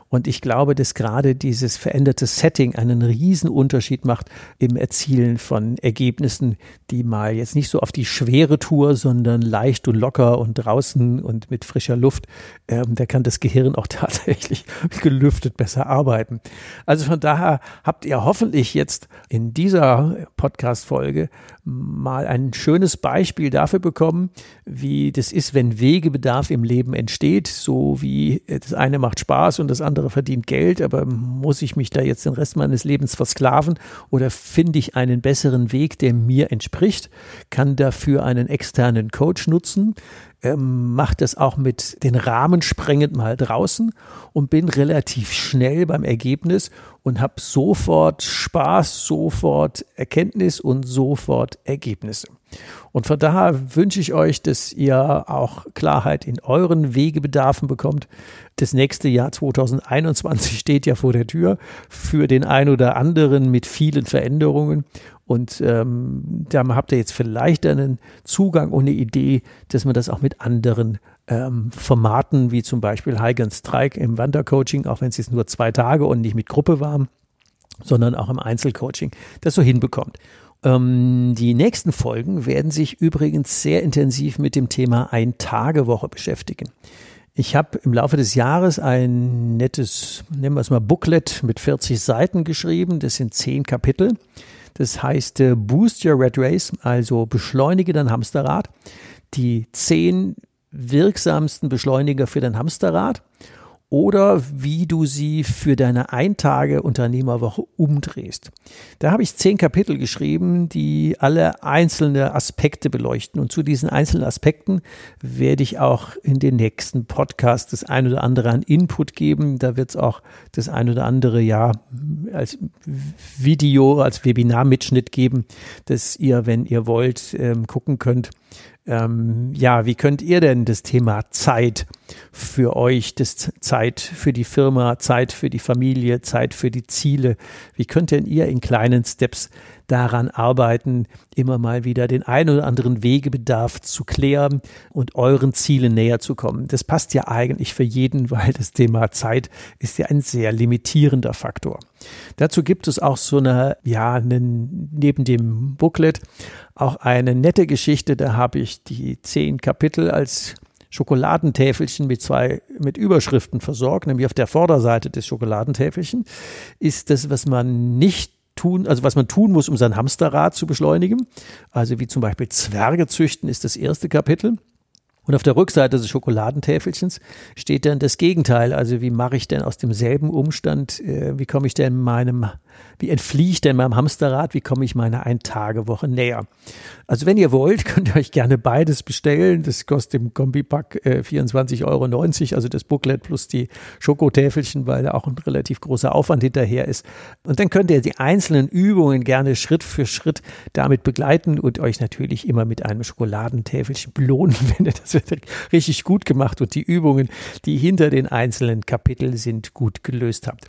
Und ich glaube, dass gerade dieses veränderte Setting einen riesen Unterschied macht im Erzielen von Ergebnissen, die mal jetzt nicht so auf die schwere Tour, sondern leicht und locker und draußen und mit frischer Luft. Ähm, da kann das Gehirn auch tatsächlich gelüftet besser arbeiten. Also von daher habt ihr hoffentlich jetzt in dieser Podcast-Folge mal ein schönes Beispiel dafür bekommen, wie das ist, wenn Wegebedarf im Leben entsteht, so wie das eine macht Spaß und das andere andere verdient Geld, aber muss ich mich da jetzt den Rest meines Lebens versklaven? Oder finde ich einen besseren Weg, der mir entspricht, kann dafür einen externen Coach nutzen, ähm, mache das auch mit den Rahmen sprengend mal draußen und bin relativ schnell beim Ergebnis und habe sofort Spaß, sofort Erkenntnis und sofort Ergebnisse. Und von daher wünsche ich euch, dass ihr auch Klarheit in euren Wegebedarfen bekommt. Das nächste Jahr 2021 steht ja vor der Tür für den einen oder anderen mit vielen Veränderungen. Und ähm, da habt ihr jetzt vielleicht einen Zugang und eine Idee, dass man das auch mit anderen ähm, Formaten, wie zum Beispiel High Strike im Wandercoaching, auch wenn es jetzt nur zwei Tage und nicht mit Gruppe war, sondern auch im Einzelcoaching, das so hinbekommt. Ähm, die nächsten Folgen werden sich übrigens sehr intensiv mit dem Thema Ein-Tage-Woche beschäftigen. Ich habe im Laufe des Jahres ein nettes, nennen wir es mal Booklet mit 40 Seiten geschrieben. Das sind zehn Kapitel. Das heißt äh, Boost Your Red Race, also beschleunige dein Hamsterrad. Die zehn wirksamsten Beschleuniger für dein Hamsterrad oder wie du sie für deine Eintage-Unternehmerwoche umdrehst. Da habe ich zehn Kapitel geschrieben, die alle einzelne Aspekte beleuchten. Und zu diesen einzelnen Aspekten werde ich auch in den nächsten Podcast das ein oder andere an Input geben. Da wird es auch das ein oder andere ja als Video, als Webinar-Mitschnitt geben, dass ihr, wenn ihr wollt, ähm, gucken könnt, ähm, ja, wie könnt ihr denn das Thema Zeit für euch, das Zeit für die Firma, Zeit für die Familie, Zeit für die Ziele, wie könnt denn ihr in kleinen Steps daran arbeiten, immer mal wieder den ein oder anderen Wegebedarf zu klären und euren Zielen näher zu kommen. Das passt ja eigentlich für jeden, weil das Thema Zeit ist ja ein sehr limitierender Faktor. Dazu gibt es auch so eine, ja, einen, neben dem Booklet auch eine nette Geschichte. Da habe ich die zehn Kapitel als Schokoladentäfelchen mit zwei, mit Überschriften versorgt, nämlich auf der Vorderseite des Schokoladentäfelchen ist das, was man nicht tun, also was man tun muss, um sein Hamsterrad zu beschleunigen. Also wie zum Beispiel Zwerge züchten ist das erste Kapitel. Und auf der Rückseite des Schokoladentäfelchens steht dann das Gegenteil. Also wie mache ich denn aus demselben Umstand, äh, wie komme ich denn meinem wie entfliehe ich denn meinem Hamsterrad? Wie komme ich meiner Ein-Tage-Woche näher? Also wenn ihr wollt, könnt ihr euch gerne beides bestellen. Das kostet im Kombipack äh, 24,90 Euro, also das Booklet plus die Schokotäfelchen, weil da auch ein relativ großer Aufwand hinterher ist. Und dann könnt ihr die einzelnen Übungen gerne Schritt für Schritt damit begleiten und euch natürlich immer mit einem Schokoladentäfelchen belohnen, wenn ihr das richtig gut gemacht und die Übungen, die hinter den einzelnen Kapiteln sind, gut gelöst habt.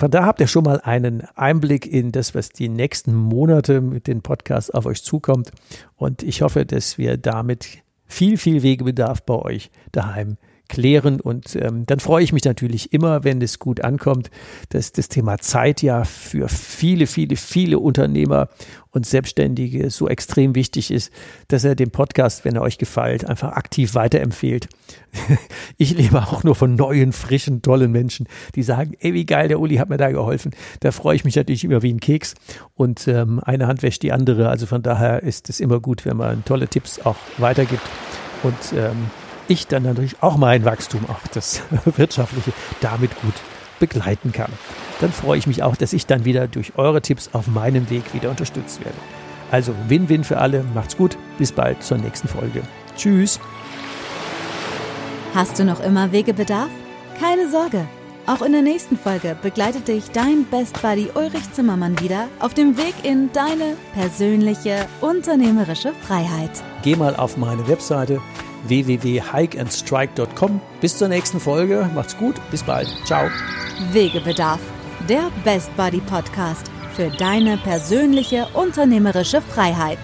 Von da habt ihr schon mal einen Einblick in das, was die nächsten Monate mit den Podcasts auf euch zukommt. Und ich hoffe, dass wir damit viel, viel Wegebedarf bei euch daheim klären. Und ähm, dann freue ich mich natürlich immer, wenn es gut ankommt, dass das Thema Zeit ja für viele, viele, viele Unternehmer und Selbstständige so extrem wichtig ist, dass er den Podcast, wenn er euch gefällt, einfach aktiv weiterempfehlt. Ich lebe auch nur von neuen, frischen, tollen Menschen, die sagen, ey, wie geil, der Uli hat mir da geholfen. Da freue ich mich natürlich immer wie ein Keks und ähm, eine Hand wäscht die andere. Also von daher ist es immer gut, wenn man tolle Tipps auch weitergibt. Und ähm, ich dann natürlich auch mein Wachstum, auch das wirtschaftliche, damit gut begleiten kann. Dann freue ich mich auch, dass ich dann wieder durch eure Tipps auf meinem Weg wieder unterstützt werde. Also Win-Win für alle. Macht's gut. Bis bald zur nächsten Folge. Tschüss. Hast du noch immer Wegebedarf? Keine Sorge. Auch in der nächsten Folge begleitet dich dein Best Buddy Ulrich Zimmermann wieder auf dem Weg in deine persönliche unternehmerische Freiheit. Geh mal auf meine Webseite www.hikeandstrike.com. Bis zur nächsten Folge. Macht's gut. Bis bald. Ciao. Wegebedarf. Der Best Buddy Podcast für deine persönliche unternehmerische Freiheit.